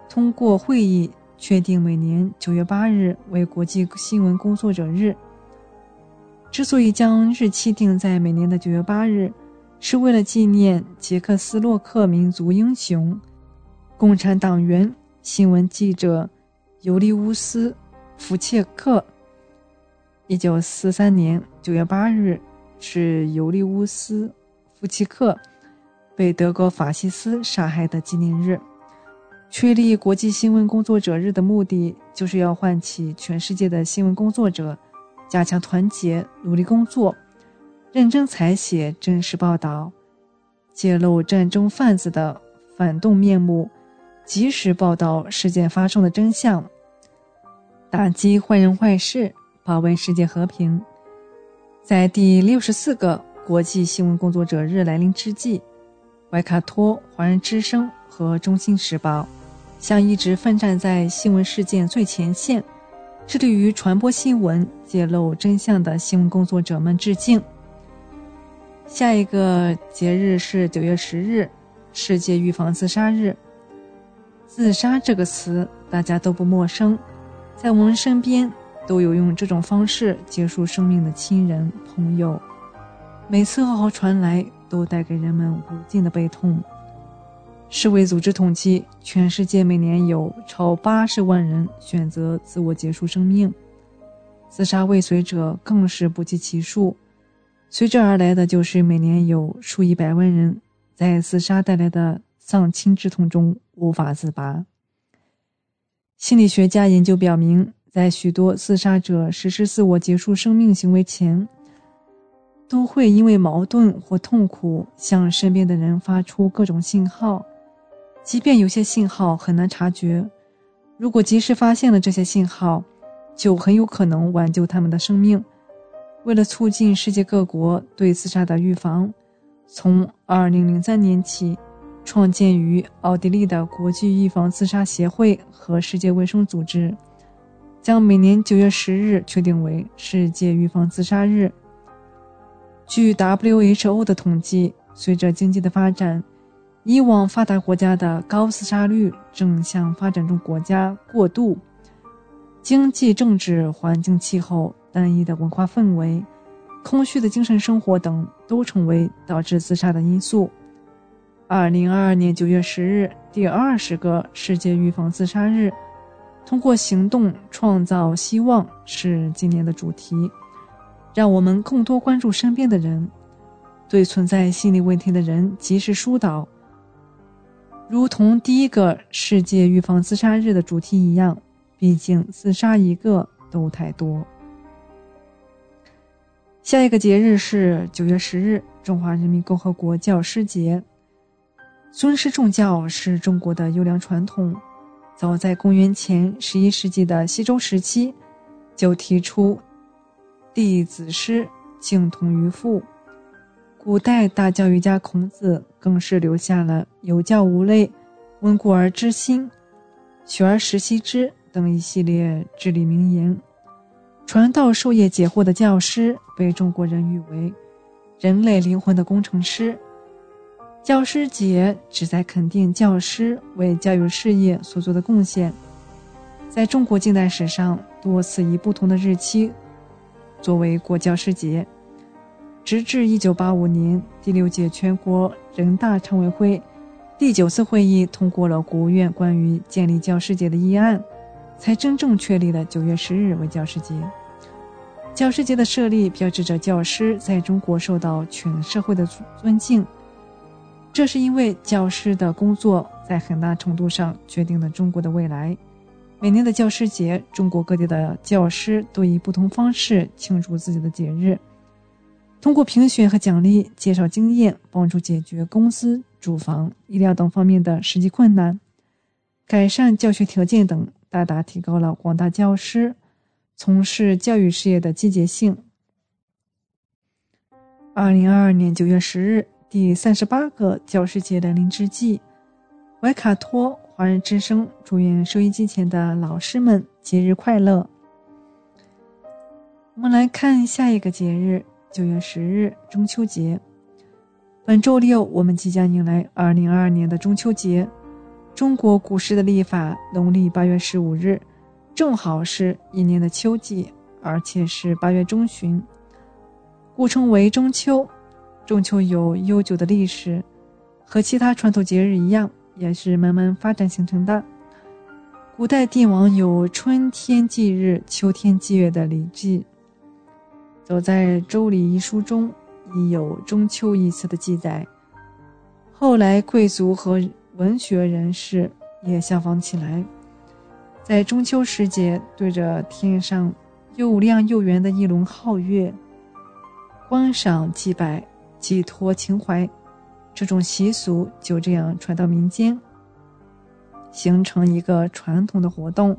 通过会议，确定每年九月八日为国际新闻工作者日。之所以将日期定在每年的九月八日，是为了纪念捷克斯洛克民族英雄、共产党员、新闻记者。尤利乌斯·福切克，一九四三年九月八日是尤利乌斯·福切克被德国法西斯杀害的纪念日。确立国际新闻工作者日的目的，就是要唤起全世界的新闻工作者加强团结、努力工作、认真采写真实报道，揭露战争贩子的反动面目，及时报道事件发生的真相。打击坏人坏事，保卫世界和平。在第六十四个国际新闻工作者日来临之际，怀卡托华人之声和中心时报向一直奋战在新闻事件最前线、致力于传播新闻、揭露真相的新闻工作者们致敬。下一个节日是九月十日，世界预防自杀日。自杀这个词，大家都不陌生。在我们身边，都有用这种方式结束生命的亲人朋友。每次噩耗传来，都带给人们无尽的悲痛。世卫组织统计，全世界每年有超八十万人选择自我结束生命，自杀未遂者更是不计其数。随之而来的就是每年有数以百万人在自杀带来的丧亲之痛中无法自拔。心理学家研究表明，在许多自杀者实施自我结束生命行为前，都会因为矛盾或痛苦向身边的人发出各种信号，即便有些信号很难察觉，如果及时发现了这些信号，就很有可能挽救他们的生命。为了促进世界各国对自杀的预防，从2003年起。创建于奥地利的国际预防自杀协会和世界卫生组织，将每年九月十日确定为世界预防自杀日。据 WHO 的统计，随着经济的发展，以往发达国家的高自杀率正向发展中国家过渡。经济、政治、环境、气候、单一的文化氛围、空虚的精神生活等，都成为导致自杀的因素。二零二二年九月十日，第二十个世界预防自杀日，通过行动创造希望是今年的主题。让我们更多关注身边的人，对存在心理问题的人及时疏导。如同第一个世界预防自杀日的主题一样，毕竟自杀一个都太多。下一个节日是九月十日，中华人民共和国教师节。尊师重教是中国的优良传统，早在公元前十一世纪的西周时期，就提出弟子师敬同于父。古代大教育家孔子更是留下了“有教无类，温故而知新，学而时习之”等一系列至理名言。传道授业解惑的教师被中国人誉为人类灵魂的工程师。教师节旨在肯定教师为教育事业所做的贡献。在中国近代史上，多次以不同的日期作为过教师节，直至1985年第六届全国人大常委会第九次会议通过了国务院关于建立教师节的议案，才真正确立了9月10日为教师节。教师节的设立标志着教师在中国受到全社会的尊敬。这是因为教师的工作在很大程度上决定了中国的未来。每年的教师节，中国各地的教师都以不同方式庆祝自己的节日，通过评选和奖励、介绍经验，帮助解决工资、住房、医疗等方面的实际困难，改善教学条件等，大大提高了广大教师从事教育事业的积极性。二零二二年九月十日。第三十八个教师节来临之际，怀卡托华人之声祝愿收音机前的老师们节日快乐。我们来看下一个节日，九月十日中秋节。本周六我们即将迎来二零二二年的中秋节。中国古时的历法，农历八月十五日，正好是一年的秋季，而且是八月中旬，故称为中秋。中秋有悠久的历史，和其他传统节日一样，也是慢慢发展形成的。古代帝王有春天祭日、秋天祭月的礼制，走在《周礼》一书中已有中秋一词的记载。后来贵族和文学人士也效仿起来，在中秋时节，对着天上又亮又圆的一轮皓月，观赏祭拜。寄托情怀，这种习俗就这样传到民间，形成一个传统的活动。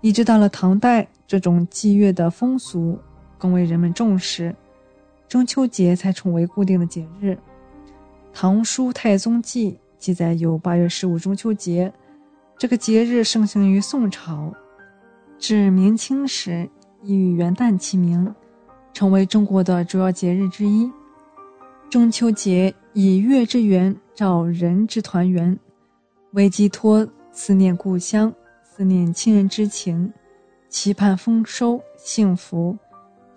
一直到了唐代，这种祭月的风俗更为人们重视，中秋节才成为固定的节日。《唐书太宗记》记载有八月十五中秋节，这个节日盛行于宋朝，至明清时已与元旦齐名，成为中国的主要节日之一。中秋节以月之圆照人之团圆，为寄托思念故乡、思念亲人之情，期盼丰收幸福，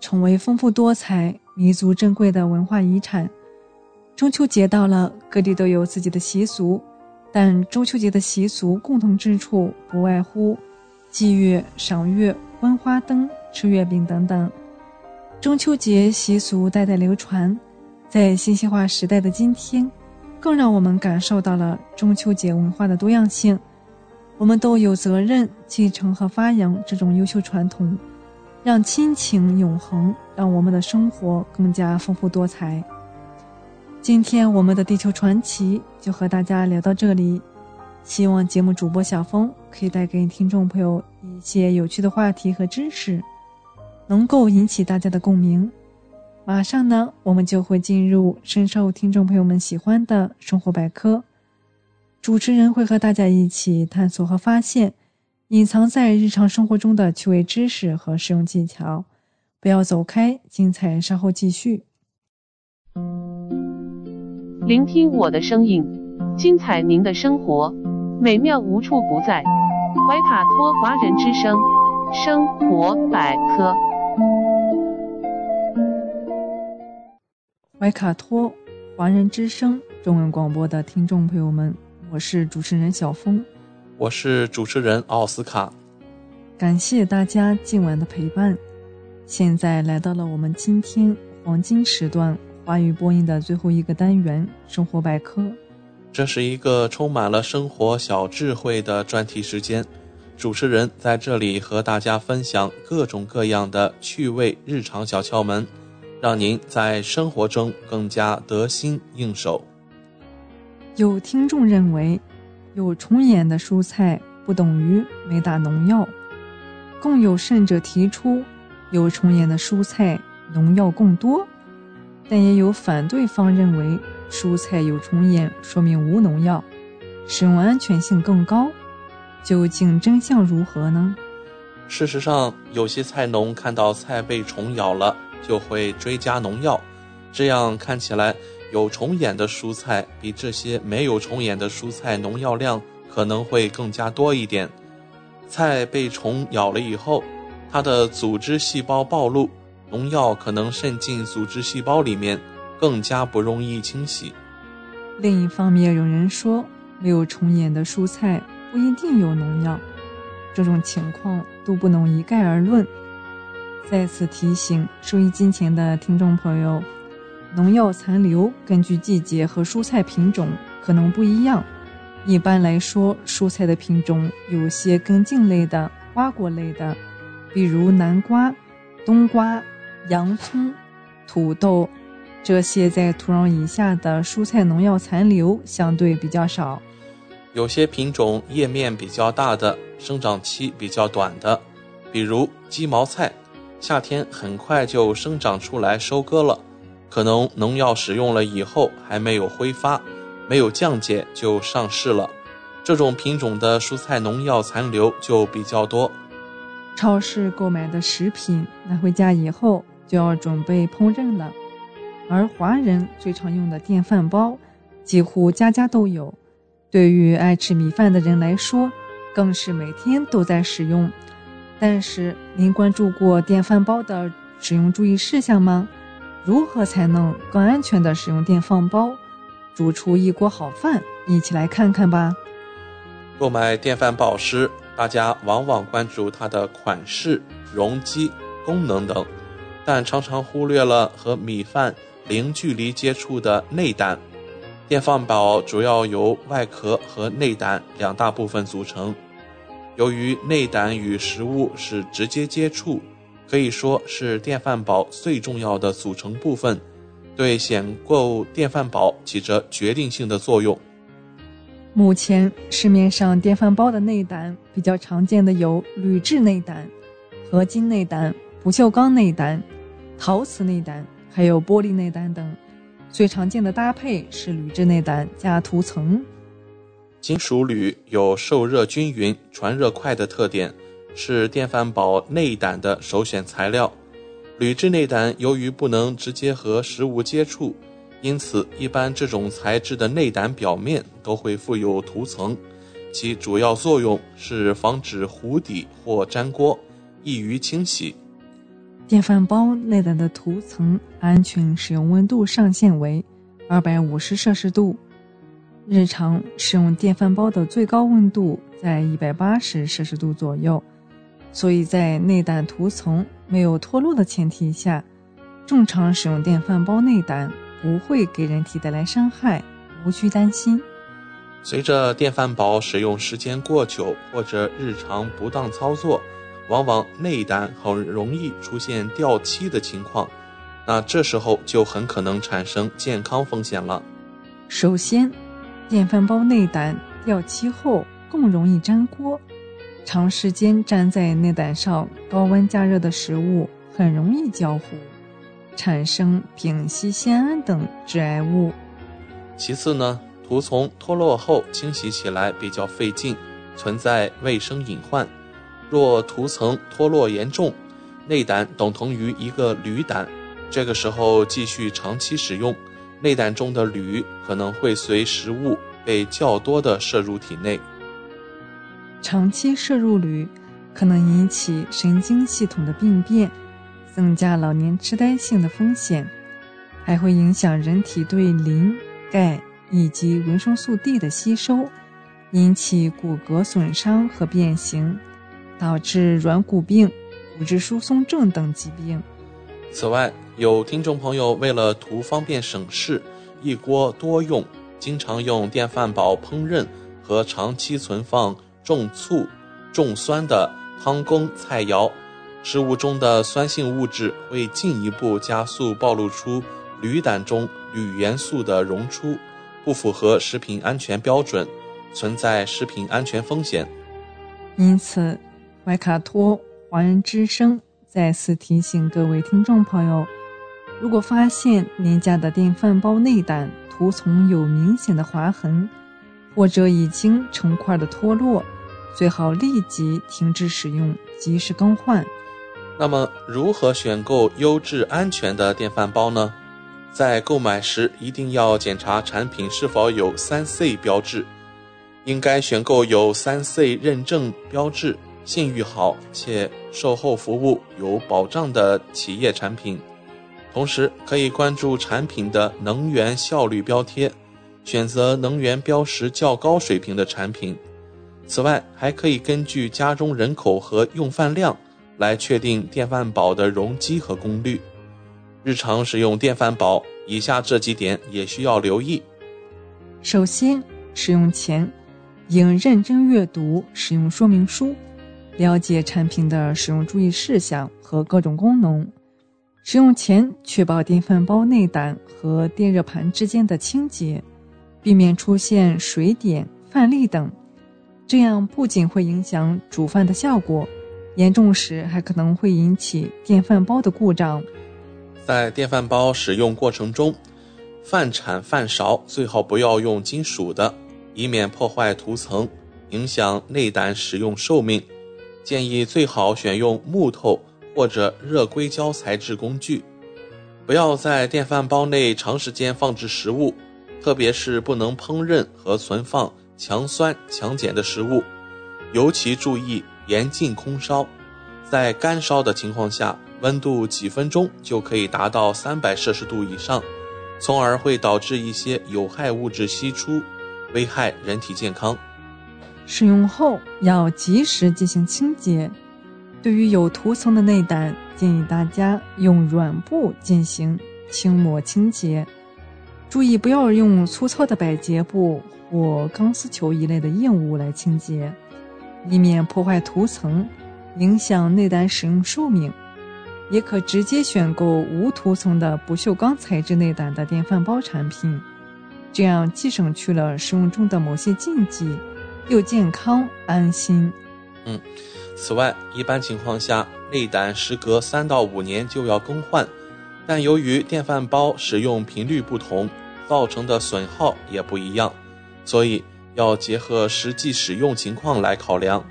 成为丰富多彩、弥足珍贵的文化遗产。中秋节到了，各地都有自己的习俗，但中秋节的习俗共同之处不外乎祭月、赏月、观花灯、吃月饼等等。中秋节习俗代代流传。在信息化时代的今天，更让我们感受到了中秋节文化的多样性。我们都有责任继承和发扬这种优秀传统，让亲情永恒，让我们的生活更加丰富多彩。今天我们的地球传奇就和大家聊到这里，希望节目主播小峰可以带给听众朋友一些有趣的话题和知识，能够引起大家的共鸣。马上呢，我们就会进入深受听众朋友们喜欢的生活百科。主持人会和大家一起探索和发现隐藏在日常生活中的趣味知识和实用技巧。不要走开，精彩稍后继续。聆听我的声音，精彩您的生活，美妙无处不在。怀卡托华人之声，生活百科。怀卡托华人之声中文广播的听众朋友们，我是主持人小峰，我是主持人奥斯卡。感谢大家今晚的陪伴。现在来到了我们今天黄金时段华语播音的最后一个单元——生活百科。这是一个充满了生活小智慧的专题时间，主持人在这里和大家分享各种各样的趣味日常小窍门。让您在生活中更加得心应手。有听众认为，有虫眼的蔬菜不等于没打农药，更有甚者提出，有虫眼的蔬菜农药更多，但也有反对方认为蔬菜有虫眼说明无农药，使用安全性更高。究竟真相如何呢？事实上，有些菜农看到菜被虫咬了，就会追加农药，这样看起来有虫眼的蔬菜比这些没有虫眼的蔬菜农药量可能会更加多一点。菜被虫咬了以后，它的组织细胞暴露，农药可能渗进组织细胞里面，更加不容易清洗。另一方面，有人说没有虫眼的蔬菜不一定有农药，这种情况都不能一概而论。再次提醒收音机前的听众朋友，农药残留根据季节和蔬菜品种可能不一样。一般来说，蔬菜的品种有些根茎类的、瓜果类的，比如南瓜、冬瓜、洋葱、土豆，这些在土壤以下的蔬菜农药残留相对比较少。有些品种叶面比较大的，生长期比较短的，比如鸡毛菜，夏天很快就生长出来收割了，可能农药使用了以后还没有挥发。没有降解就上市了，这种品种的蔬菜农药残留就比较多。超市购买的食品拿回家以后就要准备烹饪了，而华人最常用的电饭煲几乎家家都有，对于爱吃米饭的人来说，更是每天都在使用。但是您关注过电饭煲的使用注意事项吗？如何才能更安全的使用电饭煲？煮出一锅好饭，一起来看看吧。购买电饭煲时，大家往往关注它的款式、容积、功能等，但常常忽略了和米饭零距离接触的内胆。电饭煲主要由外壳和内胆两大部分组成。由于内胆与食物是直接接触，可以说是电饭煲最重要的组成部分。对选购电饭煲起着决定性的作用。目前市面上电饭煲的内胆比较常见的有铝制内胆、合金内胆、不锈钢内胆、陶瓷内胆，还有玻璃内胆等。最常见的搭配是铝制内胆加涂层。金属铝有受热均匀、传热快的特点，是电饭煲内胆的首选材料。铝制内胆由于不能直接和食物接触，因此一般这种材质的内胆表面都会附有涂层，其主要作用是防止糊底或粘锅，易于清洗。电饭煲内胆的涂层安全使用温度上限为二百五十摄氏度，日常使用电饭煲的最高温度在一百八十摄氏度左右。所以在内胆涂层没有脱落的前提下，正常使用电饭煲内胆不会给人体带来伤害，无需担心。随着电饭煲使用时间过久或者日常不当操作，往往内胆很容易出现掉漆的情况，那这时候就很可能产生健康风险了。首先，电饭煲内胆掉漆后更容易粘锅。长时间粘在内胆上，高温加热的食物很容易焦糊，产生丙烯酰胺等致癌物。其次呢，涂层脱落后清洗起来比较费劲，存在卫生隐患。若涂层脱落严重，内胆等同于一个铝胆，这个时候继续长期使用，内胆中的铝可能会随食物被较多的摄入体内。长期摄入铝可能引起神经系统的病变，增加老年痴呆性的风险，还会影响人体对磷、钙以及维生素 D 的吸收，引起骨骼损伤和变形，导致软骨病、骨质疏松症等疾病。此外，有听众朋友为了图方便省事，一锅多用，经常用电饭煲烹饪和长期存放。重醋、重酸的汤羹菜肴，食物中的酸性物质会进一步加速暴露出铝胆中铝元素的溶出，不符合食品安全标准，存在食品安全风险。因此，怀卡托华人之声再次提醒各位听众朋友，如果发现您家的电饭煲内胆涂层有明显的划痕，或者已经成块的脱落，最好立即停止使用，及时更换。那么，如何选购优质安全的电饭煲呢？在购买时一定要检查产品是否有三 C 标志，应该选购有三 C 认证标志、信誉好且售后服务有保障的企业产品。同时，可以关注产品的能源效率标贴，选择能源标识较高水平的产品。此外，还可以根据家中人口和用饭量来确定电饭煲的容积和功率。日常使用电饭煲，以下这几点也需要留意。首先，使用前应认真阅读使用说明书，了解产品的使用注意事项和各种功能。使用前，确保电饭煲内胆和电热盘之间的清洁，避免出现水点、饭粒等。这样不仅会影响煮饭的效果，严重时还可能会引起电饭煲的故障。在电饭煲使用过程中，饭铲、饭勺最好不要用金属的，以免破坏涂层，影响内胆使用寿命。建议最好选用木头或者热硅胶材质工具。不要在电饭煲内长时间放置食物，特别是不能烹饪和存放强酸强碱的食物。尤其注意严禁空烧，在干烧的情况下。温度几分钟就可以达到三百摄氏度以上，从而会导致一些有害物质析出，危害人体健康。使用后要及时进行清洁。对于有涂层的内胆，建议大家用软布进行轻抹清洁，注意不要用粗糙的百洁布或钢丝球一类的硬物来清洁，以免破坏涂层，影响内胆使用寿命。也可直接选购无涂层的不锈钢材质内胆的电饭煲产品，这样既省去了使用中的某些禁忌，又健康安心。嗯，此外，一般情况下，内胆时隔三到五年就要更换，但由于电饭煲使用频率不同，造成的损耗也不一样，所以要结合实际使用情况来考量。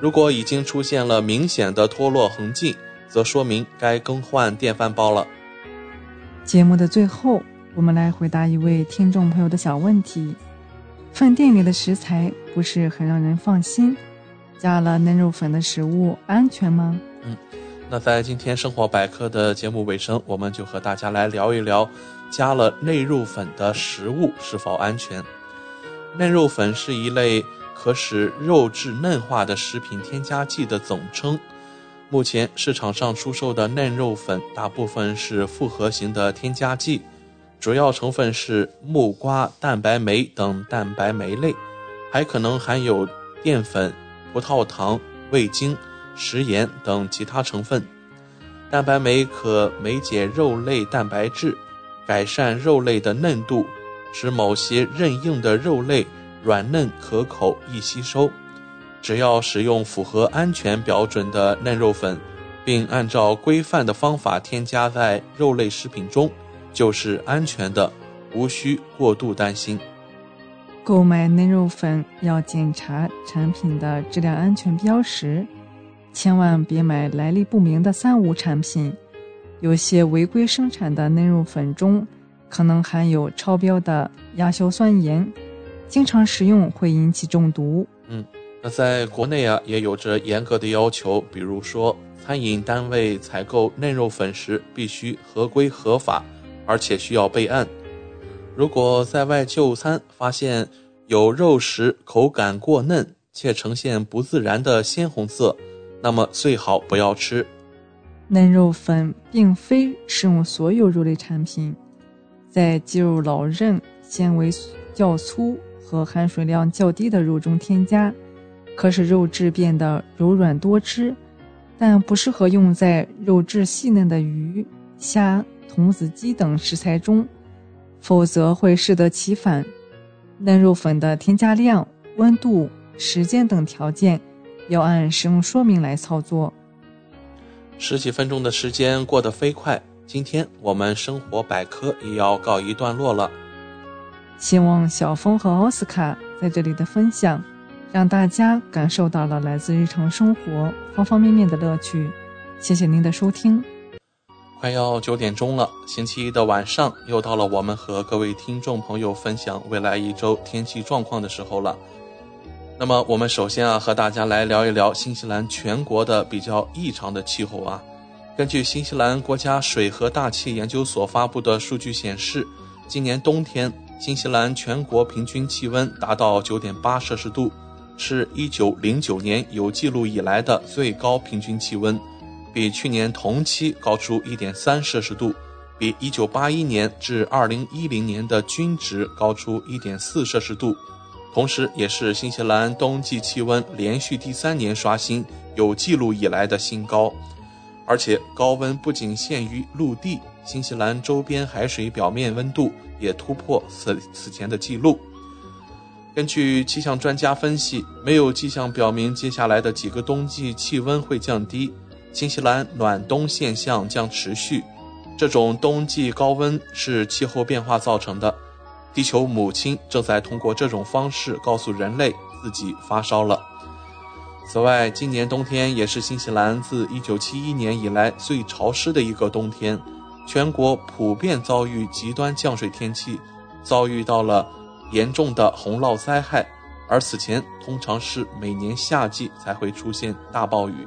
如果已经出现了明显的脱落痕迹，则说明该更换电饭煲了。节目的最后，我们来回答一位听众朋友的小问题：饭店里的食材不是很让人放心，加了嫩肉粉的食物安全吗？嗯，那在今天生活百科的节目尾声，我们就和大家来聊一聊加了内肉粉的食物是否安全。嫩肉粉是一类可使肉质嫩化的食品添加剂的总称。目前市场上出售的嫩肉粉大部分是复合型的添加剂，主要成分是木瓜蛋白酶等蛋白酶类，还可能含有淀粉、葡萄糖、味精、食盐等其他成分。蛋白酶可酶解肉类蛋白质，改善肉类的嫩度，使某些韧硬的肉类软嫩可口、易吸收。只要使用符合安全标准的嫩肉粉，并按照规范的方法添加在肉类食品中，就是安全的，无需过度担心。购买嫩肉粉要检查产品的质量安全标识，千万别买来历不明的三无产品。有些违规生产的嫩肉粉中可能含有超标的亚硝酸盐，经常食用会引起中毒。嗯。那在国内啊，也有着严格的要求，比如说，餐饮单位采购嫩肉粉时必须合规合法，而且需要备案。如果在外就餐发现有肉食口感过嫩且呈现不自然的鲜红色，那么最好不要吃。嫩肉粉并非适用所有肉类产品，在肌肉老韧、纤维较粗和含水量较低的肉中添加。可使肉质变得柔软多汁，但不适合用在肉质细嫩的鱼、虾、童子鸡等食材中，否则会适得其反。嫩肉粉的添加量、温度、时间等条件要按使用说明来操作。十几分钟的时间过得飞快，今天我们生活百科也要告一段落了。希望小峰和奥斯卡在这里的分享，让大家感受到了来自日常生活方方面面的乐趣。谢谢您的收听。快要九点钟了，星期一的晚上又到了我们和各位听众朋友分享未来一周天气状况的时候了。那么，我们首先啊，和大家来聊一聊新西兰全国的比较异常的气候啊。根据新西兰国家水和大气研究所发布的数据显示，今年冬天新西兰全国平均气温达到九点八摄氏度，是一九零九年有记录以来的最高平均气温，比去年同期高出一点三摄氏度，比一九八一年至二零一零年的均值高出一点四摄氏度。同时，也是新西兰冬季气温连续第三年刷新有记录以来的新高，而且高温不仅限于陆地，新西兰周边海水表面温度也突破此此前的记录。根据气象专家分析，没有迹象表明接下来的几个冬季气温会降低，新西兰暖冬现象将持续。这种冬季高温是气候变化造成的。地球母亲正在通过这种方式告诉人类自己发烧了。此外，今年冬天也是新西兰自1971年以来最潮湿的一个冬天，全国普遍遭遇极端降水天气，遭遇到了严重的洪涝灾害。而此前通常是每年夏季才会出现大暴雨，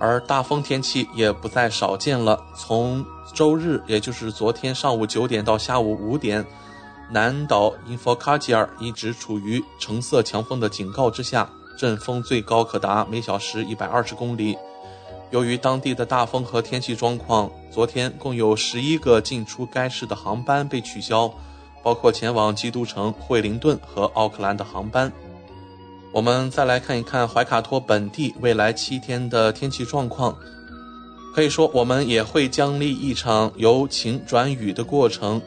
而大风天气也不再少见了。从周日，也就是昨天上午九点到下午五点。南岛因佛卡吉尔一直处于橙色强风的警告之下，阵风最高可达每小时一百二十公里。由于当地的大风和天气状况，昨天共有十一个进出该市的航班被取消，包括前往基督城惠灵顿和奥克兰的航班。我们再来看一看怀卡托本地未来七天的天气状况，可以说我们也会经历一场由晴转雨的过程。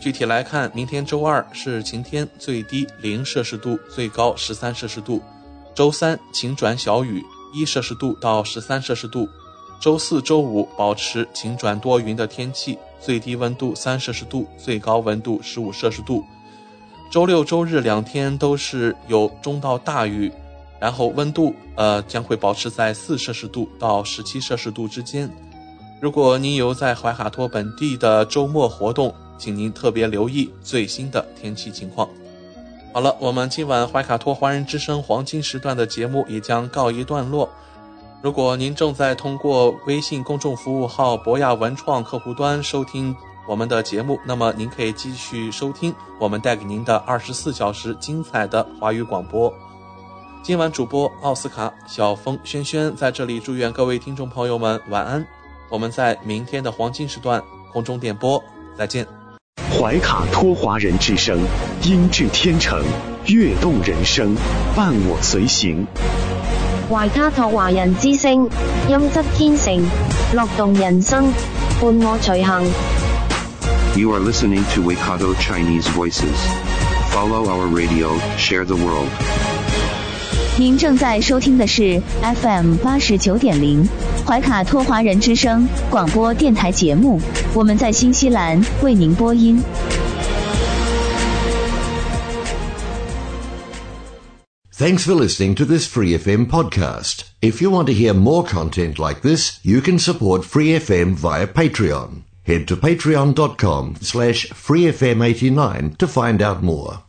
具体来看，明天周二是晴天，最低零摄氏度，最高十三摄氏度；周三晴转小雨，一摄氏度到十三摄氏度；周四周五保持晴转多云的天气，最低温度三摄氏度，最高温度十五摄氏度；周六周日两天都是有中到大雨，然后温度呃将会保持在四摄氏度到十七摄氏度之间。如果您有在怀卡托本地的周末活动，请您特别留意最新的天气情况。好了，我们今晚怀卡托华人之声黄金时段的节目也将告一段落。如果您正在通过微信公众服务号博雅文创客户端收听我们的节目，那么您可以继续收听我们带给您的二十四小时精彩的华语广播。今晚主播奥斯卡、小峰、轩轩在这里祝愿各位听众朋友们晚安。我们在明天的黄金时段空中点播，再见。怀卡托华人之声，音质天成，悦动人生，伴我随行。怀卡托华人之声，音质天成，乐动人生，伴我随行。You are listening to Waikato Chinese Voices. Follow our radio, share the world. 您正在收听的是 FM 八十九点零怀卡托华人之声广播电台节目，我们在新西兰为您播音。Thanks for listening to this Free FM podcast. If you want to hear more content like this, you can support Free FM via Patreon. Head to patreon.com slash freefm89 to find out more.